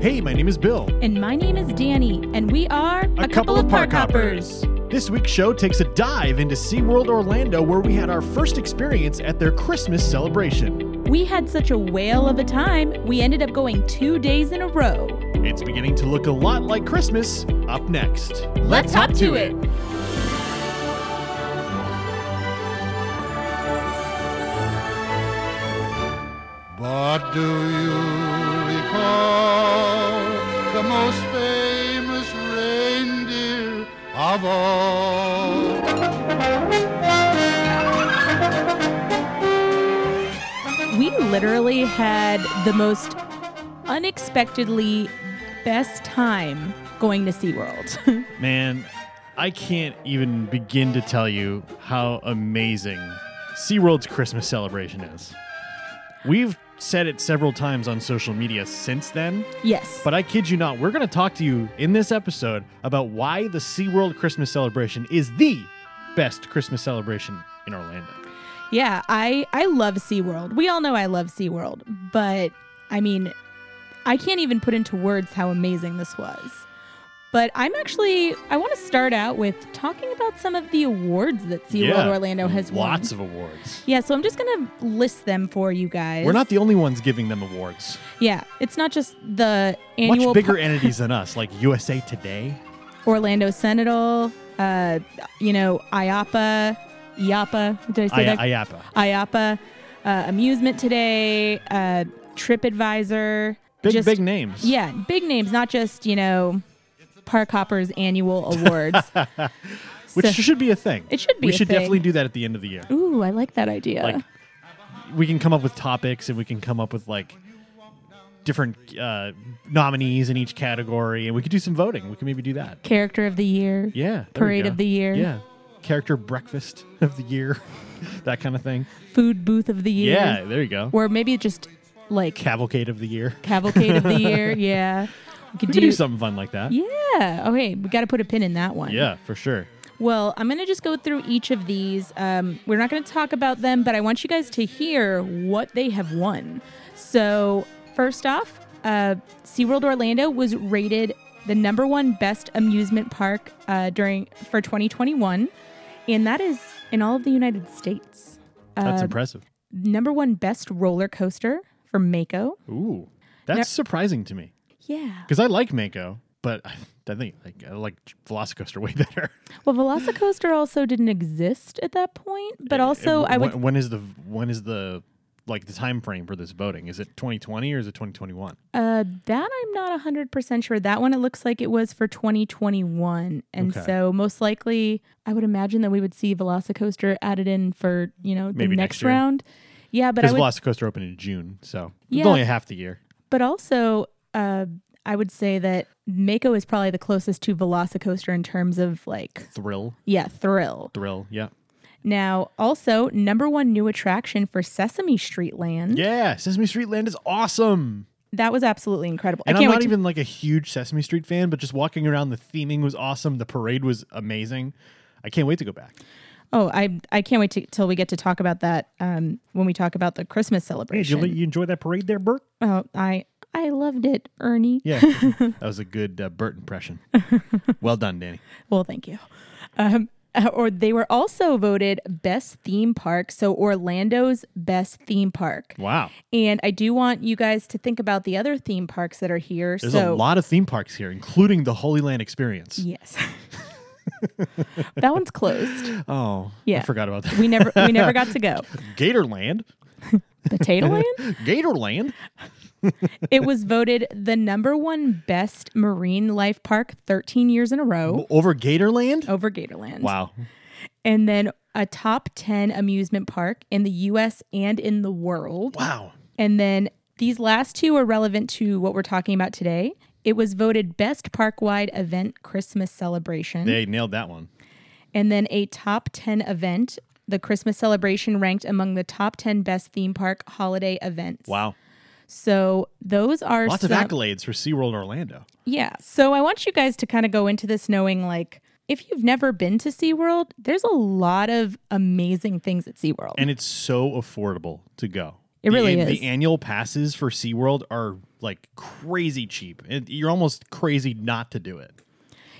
Hey, my name is Bill. And my name is Danny, and we are a, couple, of park hoppers. This week's show takes a dive into SeaWorld Orlando, where we had our first experience at their Christmas celebration. We had such a whale of a time, we ended up going two days in a row. It's beginning to look a lot like Christmas. Up next. Let's hop to it. But do you recall the most famous reindeer of all? We literally had the most unexpectedly best time going to SeaWorld. Man, I can't even begin to tell you how amazing SeaWorld's Christmas celebration is. We've said it several times on social media since then, yes. but I kid you not, we're going to talk to you in this episode about why the SeaWorld Christmas celebration is the best Christmas celebration in Orlando. Yeah, I I love SeaWorld. We all know I love SeaWorld, but I mean, I can't even put into words how amazing this was. But I'm actually I want to start out with talking about some of the awards that SeaWorld Orlando has won. lots of awards. Yeah, so I'm just going to list them for you guys. We're not the only ones giving them awards. Yeah, it's not just the annual Much bigger par- entities than us, like USA Today. Orlando Sentinel, uh, you know, IAPA, IAPA. Did I say I- that? IAPA. IAPA, uh, Amusement Today, uh, TripAdvisor. Big, just, big names. Yeah, big names, not just, you know, Park Hoppers annual awards. Which So- should be a thing. It should be We should thing. definitely do that at the end of the year. Ooh, I like that idea. Like, we can come up with topics and we can come up with like different uh, nominees in each category, and we could do some voting. We can maybe do that. Character of the Year. Yeah. Parade of the Year. Yeah. Character breakfast of the year. that kind of thing. Food Booth of the Year. Yeah. There you go. Or maybe just like Cavalcade of the year. Cavalcade of the Year. Yeah. We could We could do something fun like that. Yeah. Okay. We got to put a pin in that one. Yeah, for sure. Well, I'm going to just go through each of these. Um, we're not going to talk about them, but I want you guys to hear what they have won. So, first off, uh, SeaWorld Orlando was rated the number one best amusement park uh, during for 2021, and that is in all of the United States. That's Uh, impressive. number one best roller coaster for Mako. Ooh. That's surprising to me. Yeah. Because I like Mako, but I I think like I like Velocicoaster way better. Well, Velocicoaster also didn't exist at that point, but also I would When- when is the when is the like the time frame for this voting? Is it 2020 or is it 2021? Uh, that I'm not 100% sure. That one, it looks like it was for 2021. And Okay. so, most likely, I would imagine that we would see Velocicoaster added in for, you know, the Maybe next, next round. Yeah, but I Because would, Velocicoaster opened in June, so Yeah. it's only half the year. but also, uh, I would say that Mako is probably the closest to Velocicoaster in terms of like, Thrill, yeah, thrill. thrill, yeah, Now, also, number one new attraction for Sesame Street Land. yeah. Sesame Street Land is awesome, That was absolutely incredible. and I I'm can't not to- even like a huge Sesame Street fan, but just walking around, the theming was awesome. The parade was amazing. I can't wait to go back. Oh, I I can't wait to, till we get to talk about that um, when we talk about the Christmas Hey, did celebration. you, you enjoy that parade there, Bert? oh, I I loved it, Ernie. Yeah, that was a good uh, Bert impression. well done, Danny. Well, thank you. Um, uh, or they were also voted best theme park, so Orlando's best theme park. Wow, And I do want you guys to think about the other theme parks that are here. there's so a lot of theme parks here, including the Holy Land Experience. yes, that one's closed. Oh, Yeah. I forgot about that. We never we never got to go. Gatorland, Potato Land. Gatorland. It was voted the number one best marine life park 13 years in a row over Gatorland. over Gatorland. Wow, And then a top 10 amusement park in the US and in the world. wow. And then these last two are relevant to what we're talking about today. It was voted best park wide event Christmas celebration. They nailed that one. and then a top 10 event. The Christmas celebration ranked among the top 10 best theme park holiday events. Wow, So those are lots some, of accolades for SeaWorld Orlando. Yeah. So I want you guys to kind of go into this knowing like if you've never been to SeaWorld, there's a lot of amazing things at SeaWorld. And it's so affordable to go. It really the, is. The annual passes for SeaWorld are like crazy cheap. It, you're almost crazy not to do it.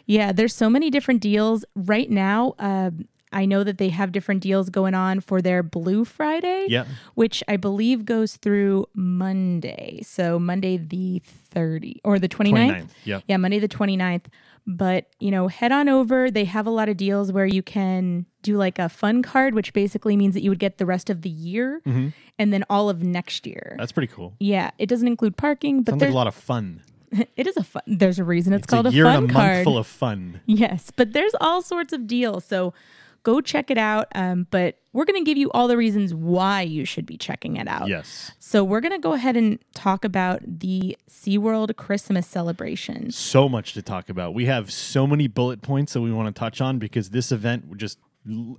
Yeah, there's so many different deals right now. Um, I know that they have different deals going on for their Blue Friday, Yeah. which I believe goes through Monday. So Monday the 30 or the 29th. 29th. Yep. Yeah, Monday the 29th. But, you know, head on over. They have a lot of deals where you can do like a fun card, which basically means that you would get the rest of the year Mm-hmm. and then all of next year. That's pretty cool. yeah, it doesn't include parking, but Sounds like there's a lot of fun. it is a fun. There's a reason it's, It's called a a, year fun and a card. month full of fun. Yes, but there's all sorts of deals. So go check it out. Um, but we're going to give you all the reasons why you should be checking it out. Yes. So we're going to go ahead and talk about the SeaWorld Christmas celebration. So much to talk about. We have so many bullet points that we want to touch on because this event just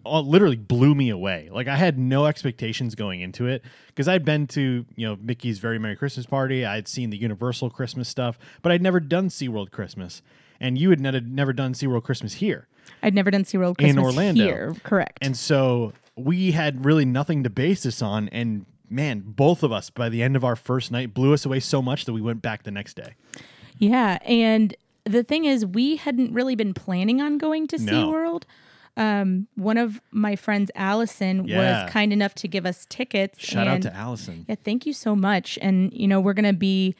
uh, literally blew me away. Like I had no expectations going into it because I'd been to, you know, Mickey's Very Merry Christmas Party. I'd seen the Universal Christmas stuff, but I'd never done SeaWorld Christmas. And you had never, never done SeaWorld Christmas here. I'd never done SeaWorld In Orlando. here. Correct. And so we had really nothing to base this on. And man, both of us by the end of our first night blew us away so much that we went back the next day. Yeah, and the thing is, we hadn't really been planning on going to No. SeaWorld. Um, one of my friends, Allison, Yeah. was kind enough to give us tickets. Shout out to Allison. Yeah, thank you so much. And you know, we're gonna be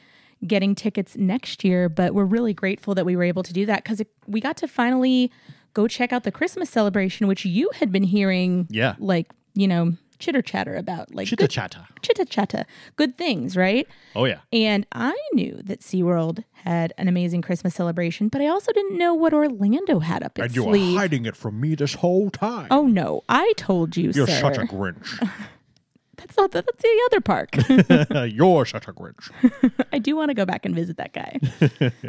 getting tickets next year, but we're really grateful that we were able to do that because we got to finally go check out the Christmas celebration, which you had been hearing, Yeah. like you know, chitter chatter about, like chitter chatter, chitter chatter, good things, right? Oh, yeah. And I knew that SeaWorld had an amazing Christmas celebration, but I also didn't know what Orlando had up its and you sleeve. Were hiding it from me this whole time. oh no, I told you, You're sir. such a Grinch. That's not that's the other park. You're such a Grinch. I do want to go back and visit that guy.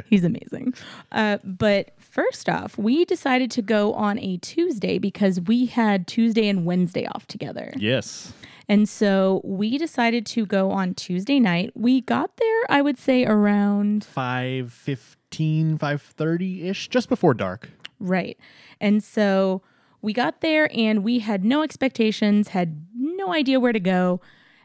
He's amazing. Uh, but first off, we decided to go on a Tuesday because we had Tuesday and Wednesday off together. Yes. And so we decided to go on Tuesday night. We got there, I would say, around 515, 530 ish, just before dark. Right. And so we got there and we had no expectations, had no idea where to go,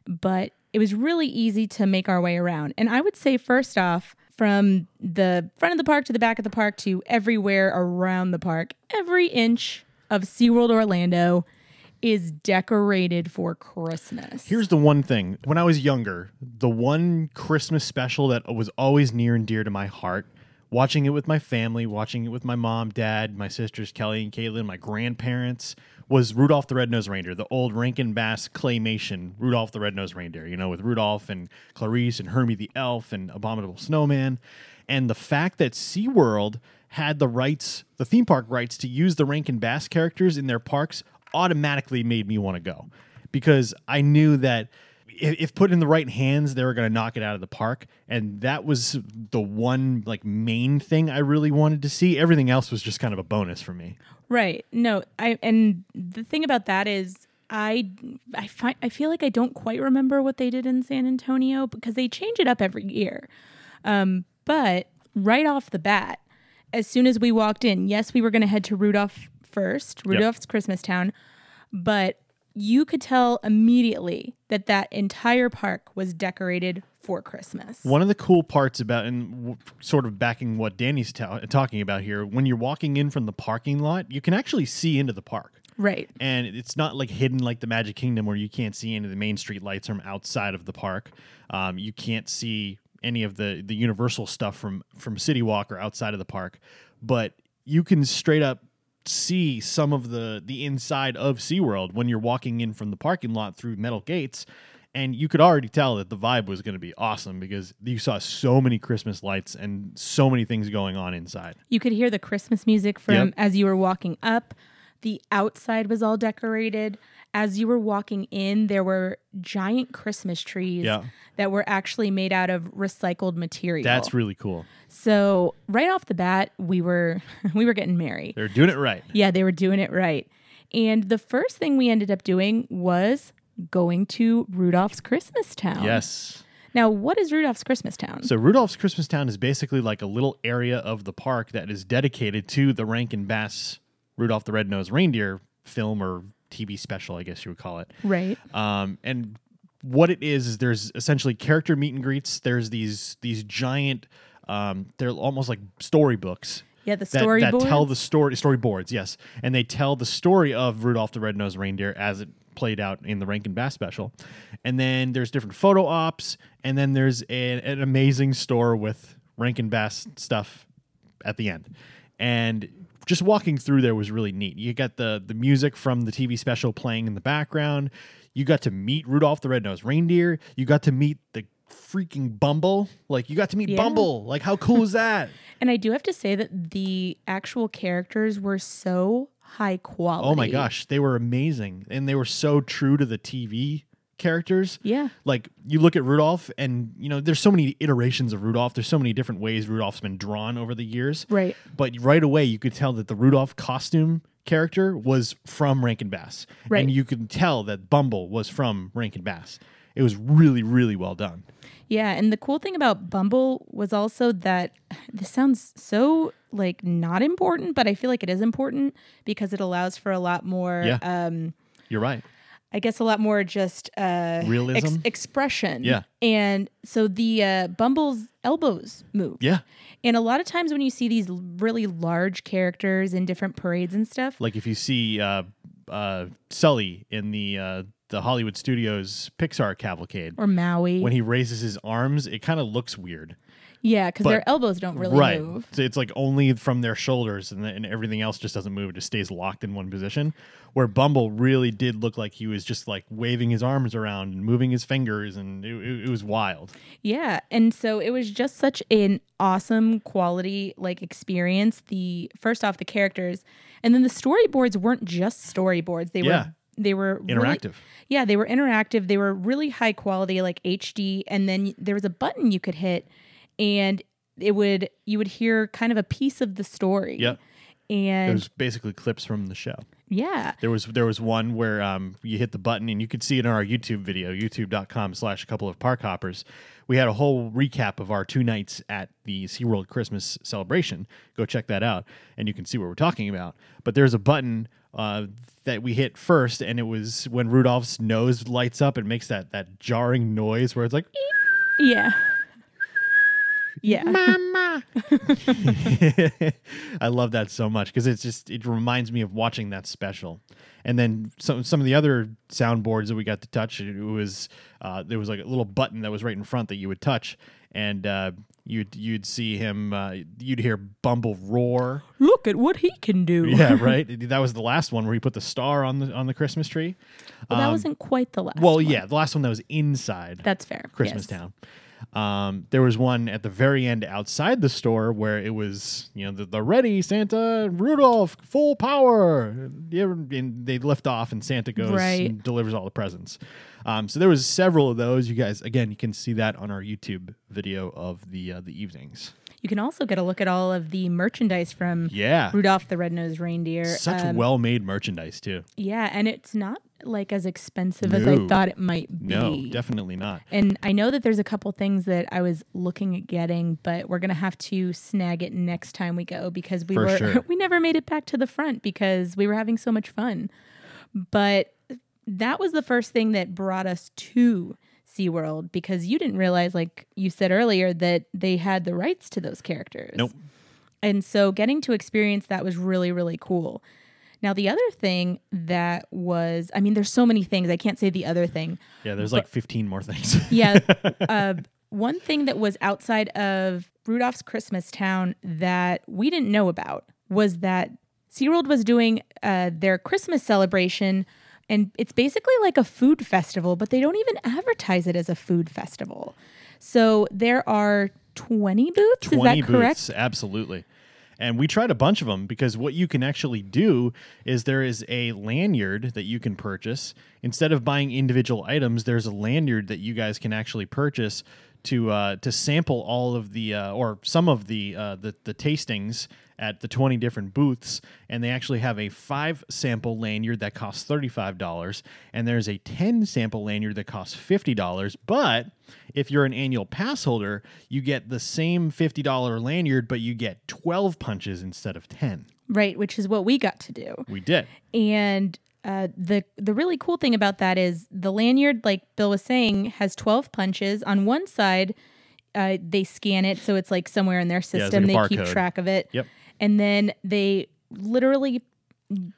but it was really easy to make our way around. And I would say, first off, from the front of the park to the back of the park to everywhere around the park, every inch of SeaWorld Orlando is decorated for Christmas. Here's the one thing. When I was younger, the one Christmas special that was always near and dear to my heart, watching it with my family, watching it with my mom, dad, my sisters, Kelly and Caitlin, my grandparents, was Rudolph the Red-Nosed Reindeer, the old Rankin Bass claymation Rudolph the Red-Nosed Reindeer, you know, with Rudolph and Clarice and Hermie the Elf and Abominable Snowman. And the fact that SeaWorld had the rights, the theme park rights to use the Rankin Bass characters in their parks automatically made me want to go because I knew that if, if put in the right hands, they were going to knock it out of the park. And that was the one like main thing I really wanted to see. Everything else was just kind of a bonus for me. Right. No, I and the thing about that is I I find I feel like I don't quite remember what they did in San Antonio because they change it up every year. Um, but right off the bat, as soon as we walked in, yes, we were going to head to Rudolph first, Rudolph's Christmas Town, but you could tell immediately that that entire park was decorated for Christmas. One of the cool parts about, and w- sort of backing what Danny's ta- talking about here, when you're walking in from the parking lot, you can actually see into the park. Right. and it's not like hidden like the Magic Kingdom where you can't see any of the main street lights from outside of the park. Um, you can't see any of the the Universal stuff from from City Walk or outside of the park, but you can straight up see some of the the inside of SeaWorld when you're walking in from the parking lot through metal gates. And you could already tell that the vibe was going to be awesome because you saw so many Christmas lights and so many things going on inside. You could hear the Christmas music from Yep. as you were walking up. The outside was all decorated. As you were walking in, there were giant Christmas trees Yeah. that were actually made out of recycled material. That's really cool. so right off the bat, we were we were getting married. They're doing it right. Yeah, they were doing it right. And the first thing we ended up doing was going to Rudolph's Christmas Town. Yes. Now, what is Rudolph's Christmas Town? So Rudolph's Christmas Town is basically like a little area of the park that is dedicated to the Rankin Bass Rudolph the Red-Nosed Reindeer film or TV special, I guess you would call it. right. Um, and what it is is there's essentially character meet and greets. There's these these giant, um, they're almost like storybooks Yeah, the that, that tell the story storyboards. Yes, and they tell the story of Rudolph the Red-Nosed Reindeer as it played out in the Rankin Bass special. And then there's different photo ops, and then there's a, an amazing store with Rankin Bass stuff at the end. And just walking through there was really neat. You got the the music from the TV special playing in the background. You got to meet Rudolph the Red-Nosed Reindeer. You got to meet the freaking Bumble. Like you got to meet Yeah. Bumble. Like how cool is that? And I do have to say that the actual characters were so high quality. Oh my gosh, they were amazing, and they were so true to the TV characters. Yeah. Like you look at Rudolph, and you know there's so many iterations of Rudolph. There's so many different ways Rudolph's been drawn over the years. Right. But right away, you could tell that the Rudolph costume character was from Rankin Bass, Right. and you could tell that Bumble was from Rankin Bass. It was really, really well done. Yeah, and the cool thing about Bumble was also that this sounds so like not important, but I feel like it is important because it allows for a lot more Yeah. um You're right. I guess a lot more just uh Realism? expression. Yeah. And so the uh Bumble's elbows move. Yeah. And a lot of times when you see these really large characters in different parades and stuff, Like if you see uh, uh, Sully in the uh, the Hollywood Studios Pixar cavalcade, or Maui. when he raises his arms, it kind of looks weird. Yeah, because their elbows don't really right. move. So it's like only from their shoulders and, and everything else just doesn't move. It just stays locked in one position. Where Bumble really did look like he was just like waving his arms around and moving his fingers, and it, it, it was wild. Yeah. And so it was just such an awesome quality like experience. The first off the characters and then the storyboards weren't just storyboards. They Yeah. were they were really- Interactive. yeah, they were interactive. They were really high quality like HD and then there was a button you could hit and it would you would hear kind of a piece of the story. Yep. It And was basically clips from the show. yeah. There was there was one where um, you hit the button and you could see it in our YouTube video, youtube.com slash a couple of park hoppers. We had a whole recap of our two nights at the SeaWorld Christmas celebration. Go check that out and you can see what we're talking about. But there's a button uh, that we hit first and it was when Rudolph's nose lights up and makes that that jarring noise where it's like Yeah. Yeah. Mama. I love that so much because it's just it reminds me of watching that special. And then some some of the other soundboards that we got to touch, it was uh, there was like a little button that was right in front that you would touch, and uh, you'd you'd see him, uh, you'd hear Bumble roar. Look at what he can do. Yeah, right. that was the last one where he put the star on the on the Christmas tree. Well, that Um, wasn't quite the last Well, one. yeah, the last one that was inside. That's fair. Christmas Yes. Town. Um, there was one at the very end outside the store where it was, you know, the, the ready Santa Rudolph full power. And they lift off and Santa goes Right. and delivers all the presents. Um, so there was several of those. You guys, again, you can see that on our YouTube video of the uh, the evenings. You can also get a look at all of the merchandise from Yeah, Rudolph the Red-Nosed Reindeer. such Um, well made merchandise too. Yeah, and it's not like as expensive as I thought it might be. No, definitely not. And I know that there's a couple things that I was looking at getting, but we're gonna have to snag it next time we go because we For were sure. we never made it back to the front because we were having so much fun. But that was the first thing that brought us to SeaWorld because you didn't realize, like you said earlier, that they had the rights to those characters. Nope. And so getting to experience that was really, really cool. Now, the other thing that was, I mean, there's so many things. I can't say the other thing. Yeah, there's like 15 more things. Yeah. uh, one thing that was outside of Rudolph's Christmas Town that we didn't know about was that SeaWorld was doing uh, their Christmas celebration. And it's basically like a food festival, but they don't even advertise it as a food festival. So there are 20 booths. 20 Is that correct? booths, absolutely. And we tried a bunch of them because what you can actually do is there is a lanyard that you can purchase. Instead of buying individual items, there's a lanyard that you guys can actually purchase to uh, to sample all of the uh, or some of the, uh, the the tastings at the 20 different booths and they actually have a 5 sample lanyard that costs $35 and there's a 10 sample lanyard that costs $50 but if you're an annual pass holder you get the same $50 lanyard but you get 12 punches instead of 10 Right, which is what we got to do. we did And uh, the the really cool thing about that is the lanyard, like Bill was saying, has 12 punches. On one side, uh, they scan it, so it's like somewhere in their it's like system. they keep barcode. track of it. Yep. And then they literally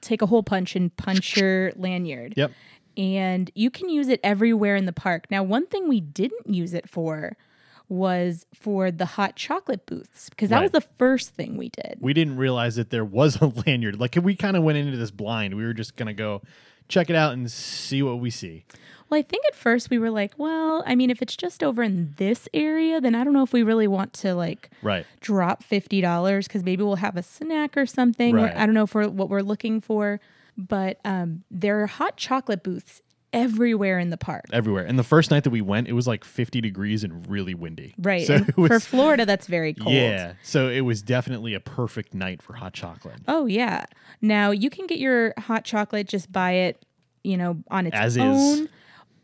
take a hole punch and punch your lanyard. Yep. And you can use it everywhere in the park. Now, one thing we didn't use it for was for the hot chocolate booths because that Right. was the first thing we did. We didn't realize that there was a lanyard. Like we kind of went into this blind. We were just gonna go check it out and see what we see. Well, I think at first we were like, well, I mean, if it's just over in this area, then I don't know if we really want to like Right. drop fifty dollars because maybe we'll have a snack or something. Right. I don't know for what we're looking for, but um, there are hot chocolate booths everywhere in the park. Everywhere. And the first night that we went, it was like 50 degrees and really windy. Right. So was, for Florida, that's very cold. Yeah. So it was definitely a perfect night for hot chocolate. Oh yeah. Now you can get your hot chocolate, just buy it, you know, on its As is. own.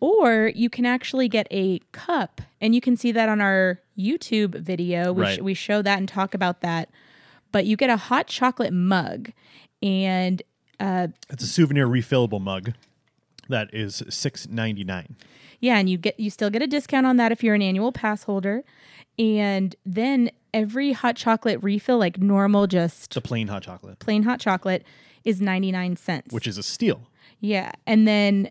Or you can actually get a cup, and you can see that on our YouTube video. We, Right. sh- we show that and talk about that. But you get a hot chocolate mug, and uh, It's a souvenir refillable mug that is six ninety nine. yeah, and you get you still get a discount on that if you're an annual pass holder. And then every hot chocolate refill, like normal, just The plain hot chocolate, plain hot chocolate, is ninety nine cents. which is a steal. Yeah. And then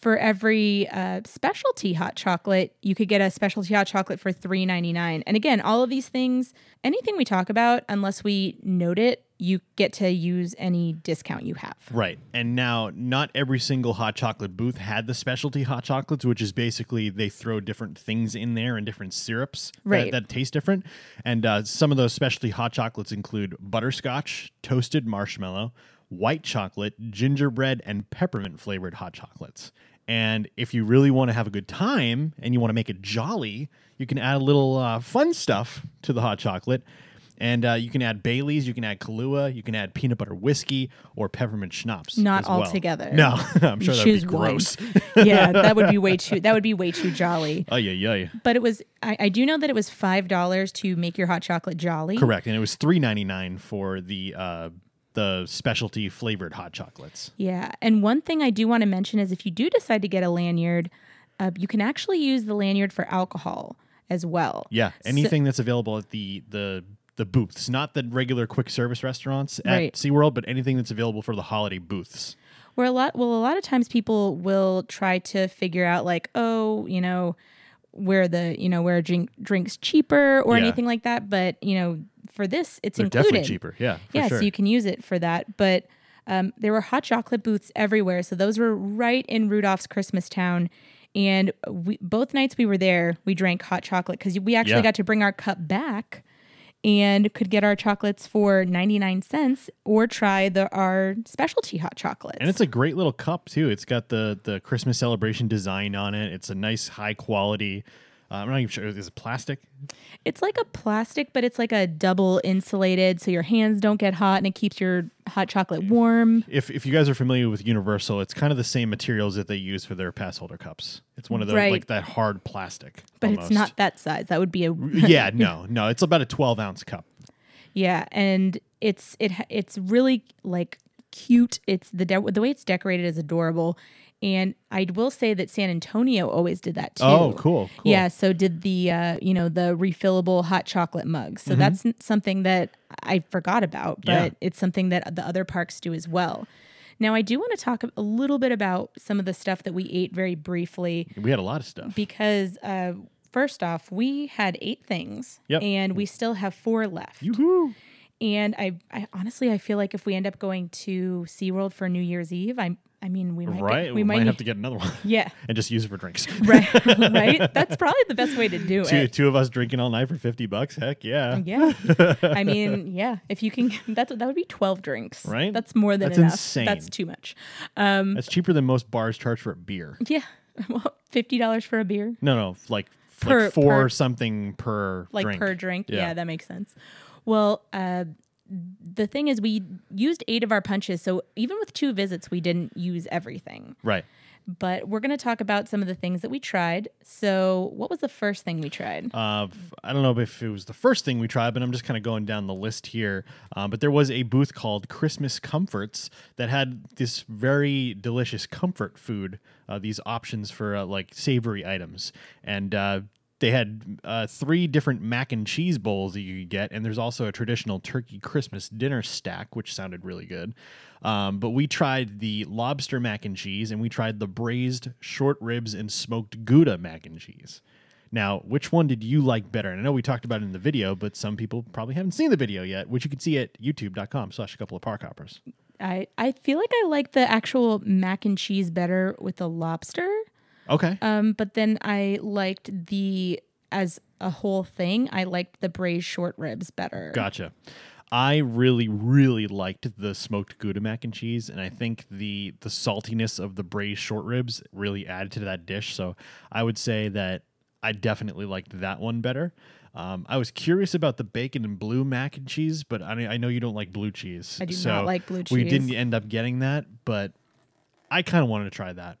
for every uh, specialty hot chocolate, you could get a specialty hot chocolate for three ninety nine. And again, all of these things, anything we talk about, unless we note it, you get to use any discount you have. Right. And now, not every single hot chocolate booth had the specialty hot chocolates, which is basically they throw different things in there and different syrups that- that, taste different. And uh, some of those specialty hot chocolates include butterscotch, toasted marshmallow, white chocolate, gingerbread, and peppermint flavored hot chocolates. And if you really want to have a good time and you want to make it jolly, you can add a little uh, fun stuff to the hot chocolate. And uh, you can add Bailey's, you can add Kahlua, you can add peanut butter whiskey or peppermint schnapps. Not all well. together. No, I'm sure that'd be gross. yeah, that would be way too that would be way too jolly. Oh yeah, yeah, yeah. But it was I, I do know that it was five dollars to make your hot chocolate jolly. correct. And it was three ninety nine for the uh, the specialty flavored hot chocolates. Yeah. And one thing I do want to mention is if you do decide to get a lanyard, uh, you can actually use the lanyard for alcohol as well. Yeah, So- anything that's available at the the the booths, not the regular quick service restaurants at Right. SeaWorld, but anything that's available for the holiday booths. Where a lot, well, a lot of times people will try to figure out like, oh, you know, where the, you know, where drink drinks cheaper or Yeah. anything like that. But you know, for this, it's They're included. definitely cheaper. Yeah, for yeah, sure. so you can use it for that. But um, there were hot chocolate booths everywhere, so those were right in Rudolph's Christmas Town. And we, both nights we were there, we drank hot chocolate because we actually Yeah. got to bring our cup back and could get our chocolates for 99 cents or try the our specialty hot chocolates. and it's a great little cup too. It's got the the Christmas celebration design on it. It's a nice high quality. Uh, I'm not even sure. Is it plastic? It's like a plastic, but it's like a double insulated so your hands don't get hot and it keeps your hot chocolate warm. If if you guys are familiar with Universal, it's kind of the same materials that they use for their pass holder cups. It's one of those Right. like that hard plastic. But almost. it's not that size. That would be a yeah, no, no. It's about a 12 ounce cup. Yeah, and it's it it's really like cute. It's the de- the way it's decorated is adorable. And I will say that San Antonio always did that too. Oh, cool, cool. Yeah, so did the uh, you know the refillable hot chocolate mugs. Mm-hmm. So that's something that I forgot about, but Yeah. it's something that the other parks do as well. Now I do want to talk a little bit about some of the stuff that we ate very briefly We had a lot of stuff. because uh, first off, we had eight things, Yep. and we still have four left. Yoo-hoo. And I, I honestly, I feel like if we end up going to SeaWorld for New Year's Eve, I, I mean, we might, Right? get, we, we might, might, have to get another one yeah, and just use it for drinks. right, right. That's probably the best way to do two, it. two of us drinking all night for 50 bucks. Heck yeah. Yeah, I mean, yeah. If you can, that's that would be twelve drinks. Right? That's more than That's enough. insane. That's too much. Um, That's cheaper than most bars charge for a beer. yeah. Well, fifty dollars for a beer, No, no, like, Per- like four per- something per drink. like drink. per drink. Yeah. Yeah. that makes sense. Well, uh, the thing is, we used eight of our punches, so even with two visits, we didn't use everything. Right. but we're going to talk about some of the things that we tried. So, what was the first thing we tried? Uh, I don't know if it was the first thing we tried, but I'm just kind of going down the list here. Um, but there was a booth called Christmas Comforts that had this very delicious comfort food, uh, these options for uh, like savory items. And uh, they had uh, three different mac and cheese bowls that you could get. And there's also a traditional turkey Christmas dinner stack, which sounded really good. Um, but we tried the lobster mac and cheese and we tried the braised short ribs and smoked Gouda mac and cheese. Now, which one did you like better? And I know we talked about it in the video, but some people probably haven't seen the video yet, which you can see at youtube.com slash a couple of park hoppers. I, I feel like I like the actual mac and cheese better with the lobster. Okay. Um, but then I liked the, as a whole thing, I liked the braised short ribs better. Gotcha. I really, really liked the smoked Gouda mac and cheese, and I think the the saltiness of the braised short ribs really added to that dish. So I would say that I definitely liked that one better. Um, I was curious about the bacon and blue mac and cheese, but I, I know you don't like blue cheese. I do so not like blue cheese. We didn't end up getting that, but I kind of wanted to try that.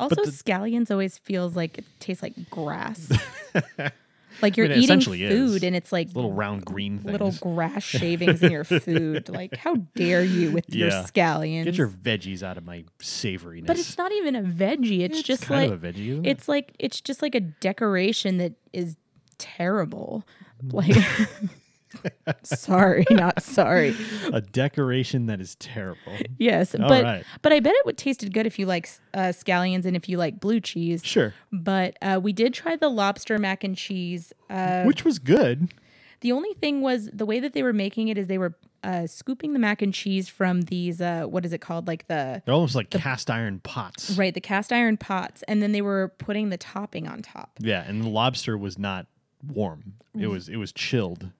Also, the- scallions always feels like it tastes like grass. like you're it eating food is. and it's like Little round green things. little grass shavings in your food. Like, how dare you with your scallions? Get your veggies out of my savoriness. but it's not even a veggie. It's, It's just like veggie, it? it's like it's just like a decoration that is terrible. Mm. Like, sorry, not sorry. a decoration that is terrible. Yes, All but right. but I bet it would tasted good if you like uh, scallions and if you like blue cheese. Sure. But uh, we did try the lobster mac and cheese. Uh, Which was good. the only thing was the way that they were making it is they were uh, scooping the mac and cheese from these uh, what is it called like the They're almost like cast iron pots. right the cast iron pots and then they were putting the topping on top. Yeah, and the lobster was not warm. Mm. It was it was chilled.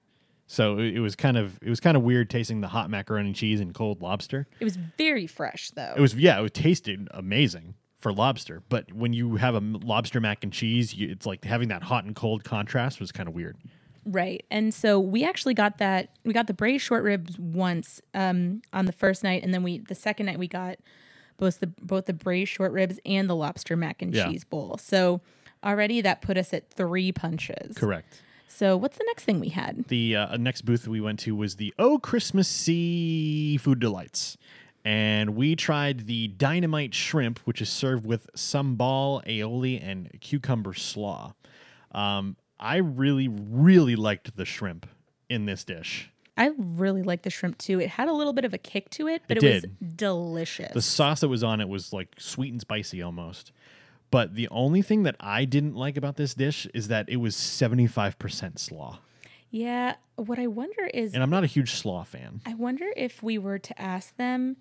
So it, it was kind of it was kind of weird tasting the hot macaroni and cheese and cold lobster. It was very fresh though. It was yeah, it tasted amazing for lobster, but when you have a lobster mac and cheese, you, it's like having that hot and cold contrast was kind of weird. Right. And so we actually got that we got the braised short ribs once um on the first night and then we the second night we got both the both the braised short ribs and the lobster mac and Yeah. cheese bowl. So already that put us at 3 punches. Correct. So what's the next thing we had? The uh, next booth we went to was the Oh Christmas Sea Food Delights. And we tried the dynamite shrimp, which is served with sambal, aioli, and cucumber slaw. Um, I really, really liked the shrimp in this dish. I really like the shrimp too. It had a little bit of a kick to it, but It it, was delicious. The sauce that was on it was like sweet and spicy almost. But the only thing that I didn't like about this dish is that it was 75% slaw. yeah, what I wonder is And I'm not a huge slaw fan. I wonder if we were to ask them.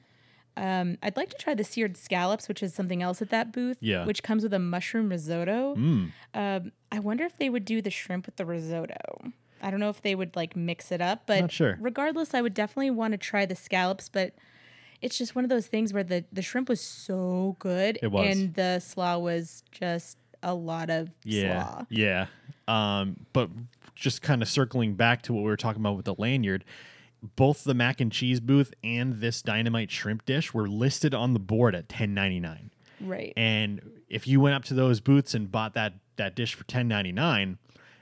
Um, I'd like to try the seared scallops, which is something else at that booth. Yeah. Which comes with a mushroom risotto. Mm. Um, I wonder if they would do the shrimp with the risotto. I don't know if they would like mix it up, but sure. regardless, I would definitely want to try the scallops. But it's just one of those things where the the shrimp was so good, It was. and the slaw was just a lot of Yeah. slaw. Yeah. Um, but just kind of circling back to what we were talking about with the lanyard, both the mac and cheese booth and this dynamite shrimp dish were listed on the board at ten ninety nine. Right. And if you went up to those booths and bought that that dish for ten ninety nine,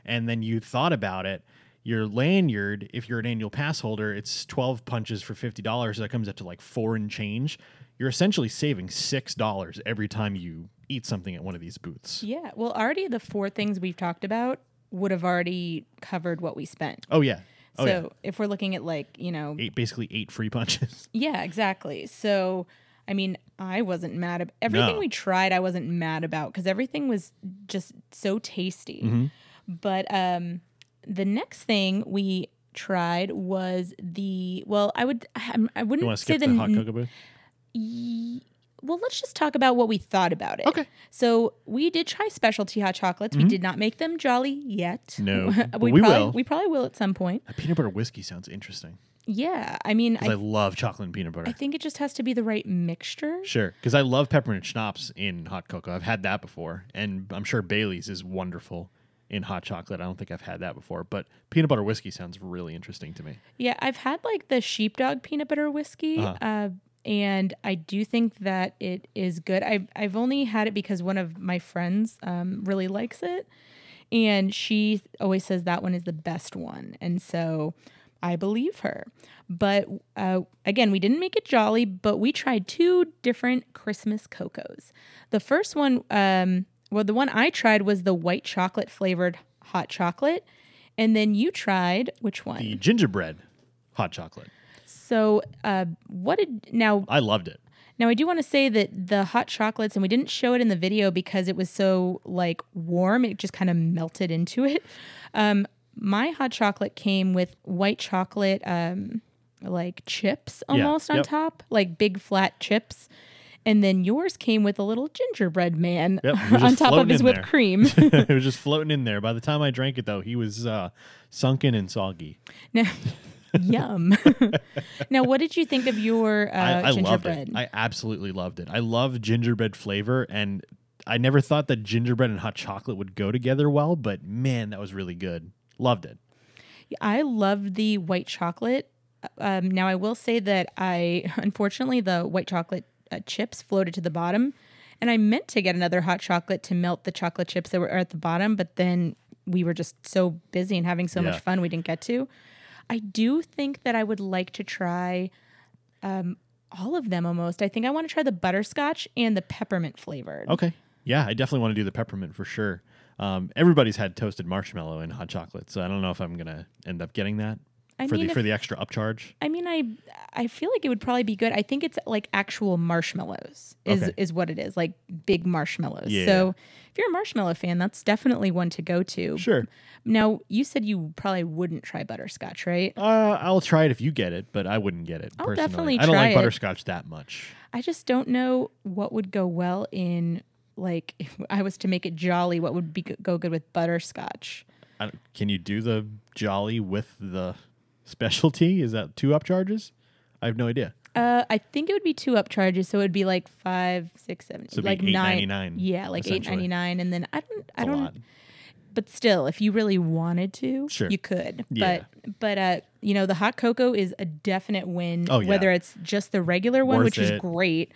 and then you thought about it, your lanyard, if you're an annual pass holder, it's twelve punches for fifty dollars. That comes up to like four and change. You're essentially saving six dollars every time you eat something at one of these booths. Yeah. Well, already the four things we've talked about would have already covered what we spent. Oh yeah. Oh so yeah. if we're looking at like, you know, Eight basically eight free punches. yeah, exactly. So I mean, I wasn't mad about everything No. we tried. I wasn't mad about because everything was just so tasty. Mm-hmm. But um, the next thing we tried was the well, I would I, I You wouldn't want to say the the hot cocoa booth? Ye- well, let's just talk about what we thought about it. Okay. So we did try specialty hot chocolates. We did not make them jolly yet. Mm-hmm. No, we, we probably, will. We probably will at some point. That peanut butter whiskey sounds interesting Yeah. I mean, I, I, love chocolate and peanut butter. I think it just has to be the right mixture. Sure, because I love peppermint schnapps in hot cocoa. I've had that before, and I'm sure Bailey's is wonderful in hot chocolate. I don't think I've had that before, but peanut butter whiskey sounds really interesting to me. Yeah, I've had like the sheepdog peanut butter whiskey. Uh-huh. Uh, and I do think that it is good. I've I've only had it because one of my friends um, really likes it, and she always says that one is the best one, and so I believe her. But uh, again, we didn't make it jolly, but we tried two different Christmas cocos. The first one, um, well, the one I tried was the white chocolate flavored hot chocolate, and then you tried which one? The gingerbread hot chocolate. So, uh, what did now? I loved it. Now, I do want to say that the hot chocolates, and we didn't show it in the video because it was so like warm, it just kind of melted into it. Um, my hot chocolate came with white chocolate, um, like chips almost on yep. top, like big flat chips. And then yours came with a little gingerbread man Yep, on top of his whipped there. cream. it was just floating in there. By the time I drank it, though, he was uh, sunken and soggy. now, yum. now, what did you think of your uh, I, I loved gingerbread? I absolutely loved it. I love gingerbread flavor, and I never thought that gingerbread and hot chocolate would go together well. But man, that was really good. Loved it. I love the white chocolate. Um, now, I will say that I, unfortunately, the white chocolate uh, chips floated to the bottom. And I meant to get another hot chocolate to melt the chocolate chips that were at the bottom, but then we were just so busy and having so Yeah. much fun we didn't get to. I do think that I would like to try um, all of them almost. I think I want to try the butterscotch and the peppermint flavored. Okay. Yeah, I definitely want to do the peppermint for sure. Um, everybody's had toasted marshmallow and hot chocolate, so I don't know if I'm gonna end up getting that I for mean, the if- for the extra upcharge. I mean, I I feel like it would probably be good. I think it's like actual marshmallows is Okay. is what it is, like big marshmallows. Yeah. So if you're a marshmallow fan, that's definitely one to go to. Sure. Now you said you probably wouldn't try butterscotch, right? Uh, I'll try it if you get it, but I wouldn't get it. I'll personally. definitely I don't like it. butterscotch that much. I just don't know what would go well in like if I was to make it jolly. What would be go good with butterscotch? I can you do the jolly with the specialty? Is that two upcharges? I have no idea. Uh, I think it would be two upcharges, so it would be like five, six, seven, So it'd like be nine. $8.99 Yeah, like eight ninety nine, and then I don't, I don't, lot. but still, if you really wanted to, Sure. you could. Yeah. But but uh, you know, the hot cocoa is a definite win. Oh, yeah. Whether it's just the regular one, Worth which is great,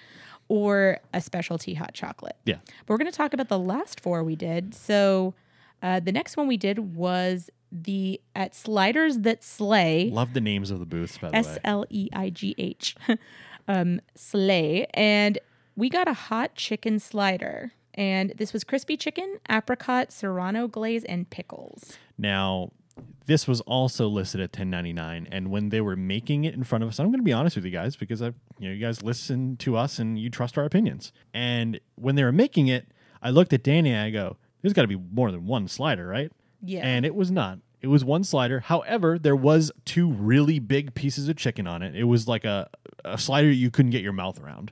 or a specialty hot chocolate. Yeah. But we're going to talk about the last four we did. So uh, the next one we did was the at Sliders That Slay. Love the names of the booths, by the S way. L E I G H, um, Slay. And we got a hot chicken slider. And this was crispy chicken, apricot, serrano glaze, and pickles. Now, this was also listed at 10.99, and when they were making it in front of us, I'm going to be honest with you guys because I, you know, you guys listen to us and you trust our opinions. And when they were making it, I looked at Danny and I go, "There's got to be more than one slider, right?" Yeah. And it was not. It was one slider. However, there was two really big pieces of chicken on it. It was like a, a slider you couldn't get your mouth around.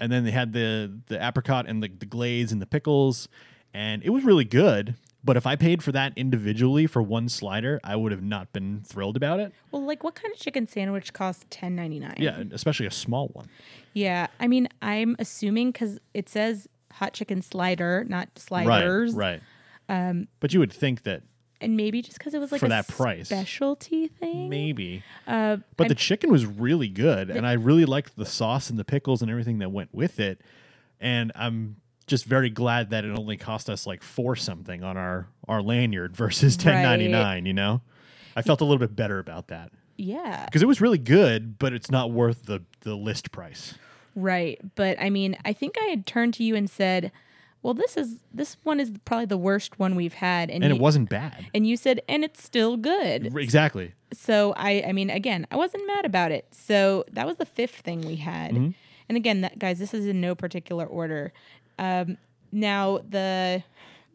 And then they had the the apricot and the, the glaze and the pickles, and it was really good. But if I paid for that individually for one slider, I would have not been thrilled about it. Well, like what kind of chicken sandwich costs ten ninety nine? Yeah, especially a small one. Yeah. I mean, I'm assuming because it says hot chicken slider, not sliders. Right, right. Um, but you would think that And maybe just because it was like For a that price. specialty thing. maybe. Uh, But the chicken was really good, and I really liked the sauce and the pickles and everything that went with it. And I'm just very glad that it only cost us like four something on our our lanyard versus ten ninety nine. You know, I felt a little bit better about that yeah. because it was really good, but it's not worth the the list price. Right. But I mean, I think I had turned to you and said, "Well, this is this one is probably the worst one we've had." And you, it wasn't bad. And you said, "And it's still good." Exactly. So I I mean, again, I wasn't mad about it. So that was the fifth thing we had. Mm-hmm. And again, that, guys, this is in no particular order. Um, now the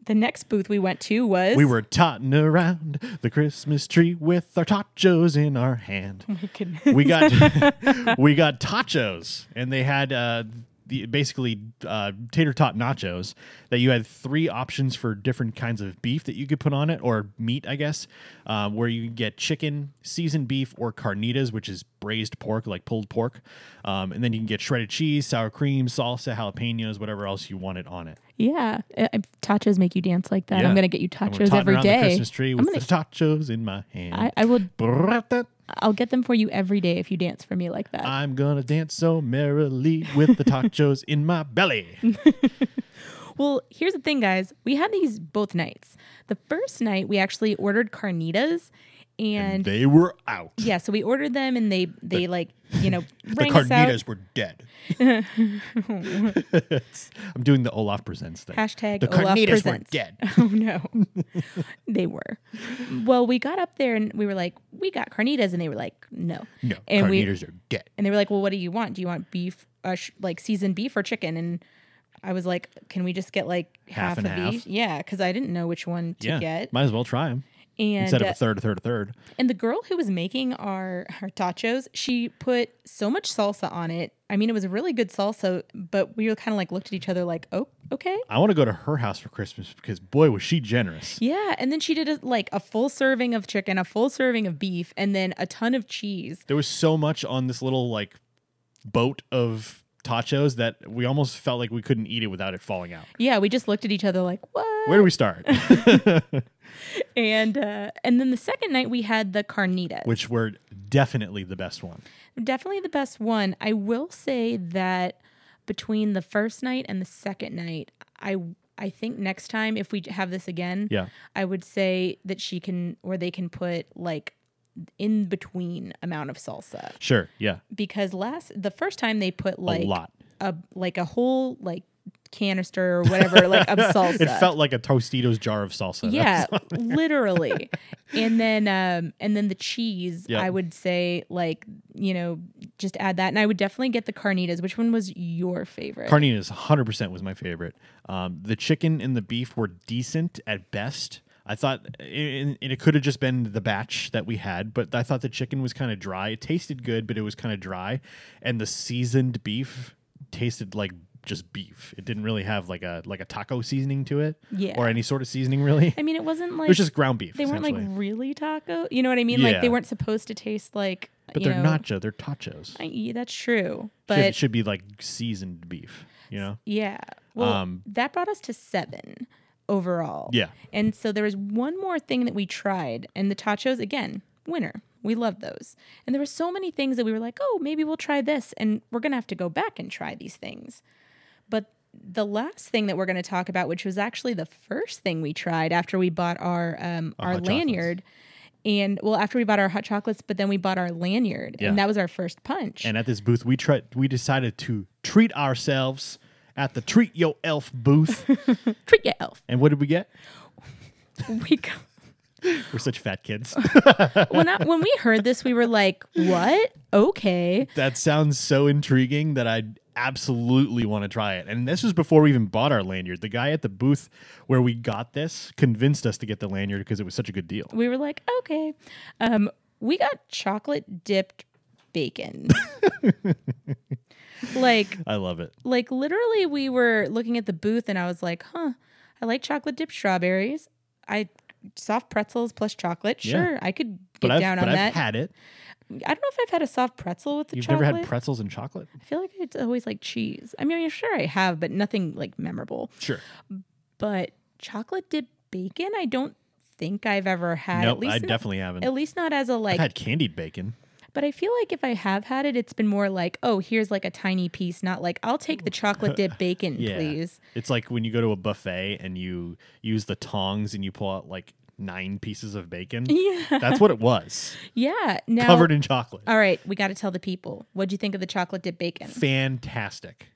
the next booth we went to was We were totting around the Christmas tree with our tachos in our hand. we got we got tachos, and they had uh, the basically uh, tater tot nachos that you had three options for different kinds of beef that you could put on it, or meat, I guess, um, where you get chicken, seasoned beef, or carnitas, which is braised pork, like pulled pork, um, and then you can get shredded cheese, sour cream, salsa, jalapenos, whatever else you wanted on it. Yeah, uh, tachos make you dance like that. Yeah. I'm gonna get you tachos every around the. Christmas tree with gonna- the tachos in my hand. I, I will. I'll get them for you every day if you dance for me like that. I'm gonna dance so merrily with the tachos in my belly. Well, here's the thing, guys. We had these both nights. The first night we actually ordered carnitas, and, And they were out. yeah, so we ordered them, and they they like you know The rang us out. carnitas were dead. I'm doing the Olaf presents thing. Hashtag the Olaf carnitas were dead. Oh no, they were. Well, we got up there and we were like, we got carnitas, and they were like, no, No, And we- carnitas are dead. and they were like, well, what do you want? Do you want beef, uh, sh- like seasoned beef or chicken? And I was like, can we just get like Half half, and of half? each? Yeah, because I didn't know which one to yeah, get. might as well try them And instead of uh, a third, a third, a third. And the girl who was making our our tachos, she put so much salsa on it. I mean, it was a really good salsa, but we were kind of like looked at each other like, "Oh, okay." I want to go to her house for Christmas because boy was she generous. Yeah, and then she did a, like a full serving of chicken, a full serving of beef, and then a ton of cheese. There was so much on this little like boat of tachos that we almost felt like we couldn't eat it without it falling out. Yeah, we just looked at each other like, "What?" Where do we start? And uh, and then the second night we had the carnitas. Which were definitely the best one. definitely the best one. I will say that between the first night and the second night, I I think next time if we have this again, Yeah. I would say that she can or they can put like in between amount of salsa Sure. Yeah. because last the first time they put like a lot. a like a whole like canister or whatever like of salsa. It felt like a Tostitos jar of salsa. Yeah, literally. And then um and then the cheese, Yep. I would say like, you know, just add that. And I would definitely get the carnitas. Which one was your favorite? Carnitas 100% was my favorite. Um, the chicken and the beef were decent at best. I thought and it could have just been the batch that we had, but I thought the chicken was kind of dry. It tasted good, but it was kind of dry. And the seasoned beef tasted like just beef. It didn't really have like a like a taco seasoning to it, Yeah. or any sort of seasoning really. I mean, it wasn't like it was just ground beef. they weren't like really taco. You know what I mean? Like they weren't supposed to taste like but they're know, nacho. They're tachos. I, yeah, that's true. should, it should be like seasoned beef. You know? yeah. Well, Um, that brought us to seven overall. Yeah. And so there was one more thing that we tried, and the tachos again, winner. We love those. And there were so many things that we were like, oh, maybe we'll try this, and we're gonna have to go back and try these things. But the last thing that we're going to talk about, which was actually the first thing we tried after we bought our um, Our our, lanyard, and well, after we bought our hot chocolates, but then we bought our lanyard, Yeah. and that was our first punch. And at this booth, we tried. We decided to treat ourselves at the Treat Yo Elf booth. Treat your elf. and what did we get? We got, We're such fat kids. when I, when we heard this, we were like, "What? Okay." that sounds so intriguing that I absolutely want to try it. And this was before we even bought our lanyard. The guy at the booth where we got this convinced us to get the lanyard because it was such a good deal. we were like, okay. Um, we got chocolate dipped bacon. like, I love it. like literally, we were looking at the booth, and I was like, huh, I like chocolate dipped strawberries. I soft pretzels plus chocolate. Yeah. Sure, I could But get I've, down but on I've that. had it. I don't know if I've had a soft pretzel with the You've chocolate. never had pretzels and chocolate? I feel like it's always like cheese. I mean, sure I have, but nothing like memorable. Sure. But chocolate dipped bacon, I don't think I've ever had. nope, at least I not- definitely haven't. At least not as a like I've had candied bacon. But I feel like if I have had it, it's been more like, oh, here's like a tiny piece, not like, I'll take the chocolate dip bacon, Yeah. please. It's like when you go to a buffet and you use the tongs and you pull out like nine pieces of bacon. Yeah. That's what it was. Yeah. Now, Covered in chocolate. all right, we got to tell the people. What'd you think of the chocolate dip bacon? fantastic.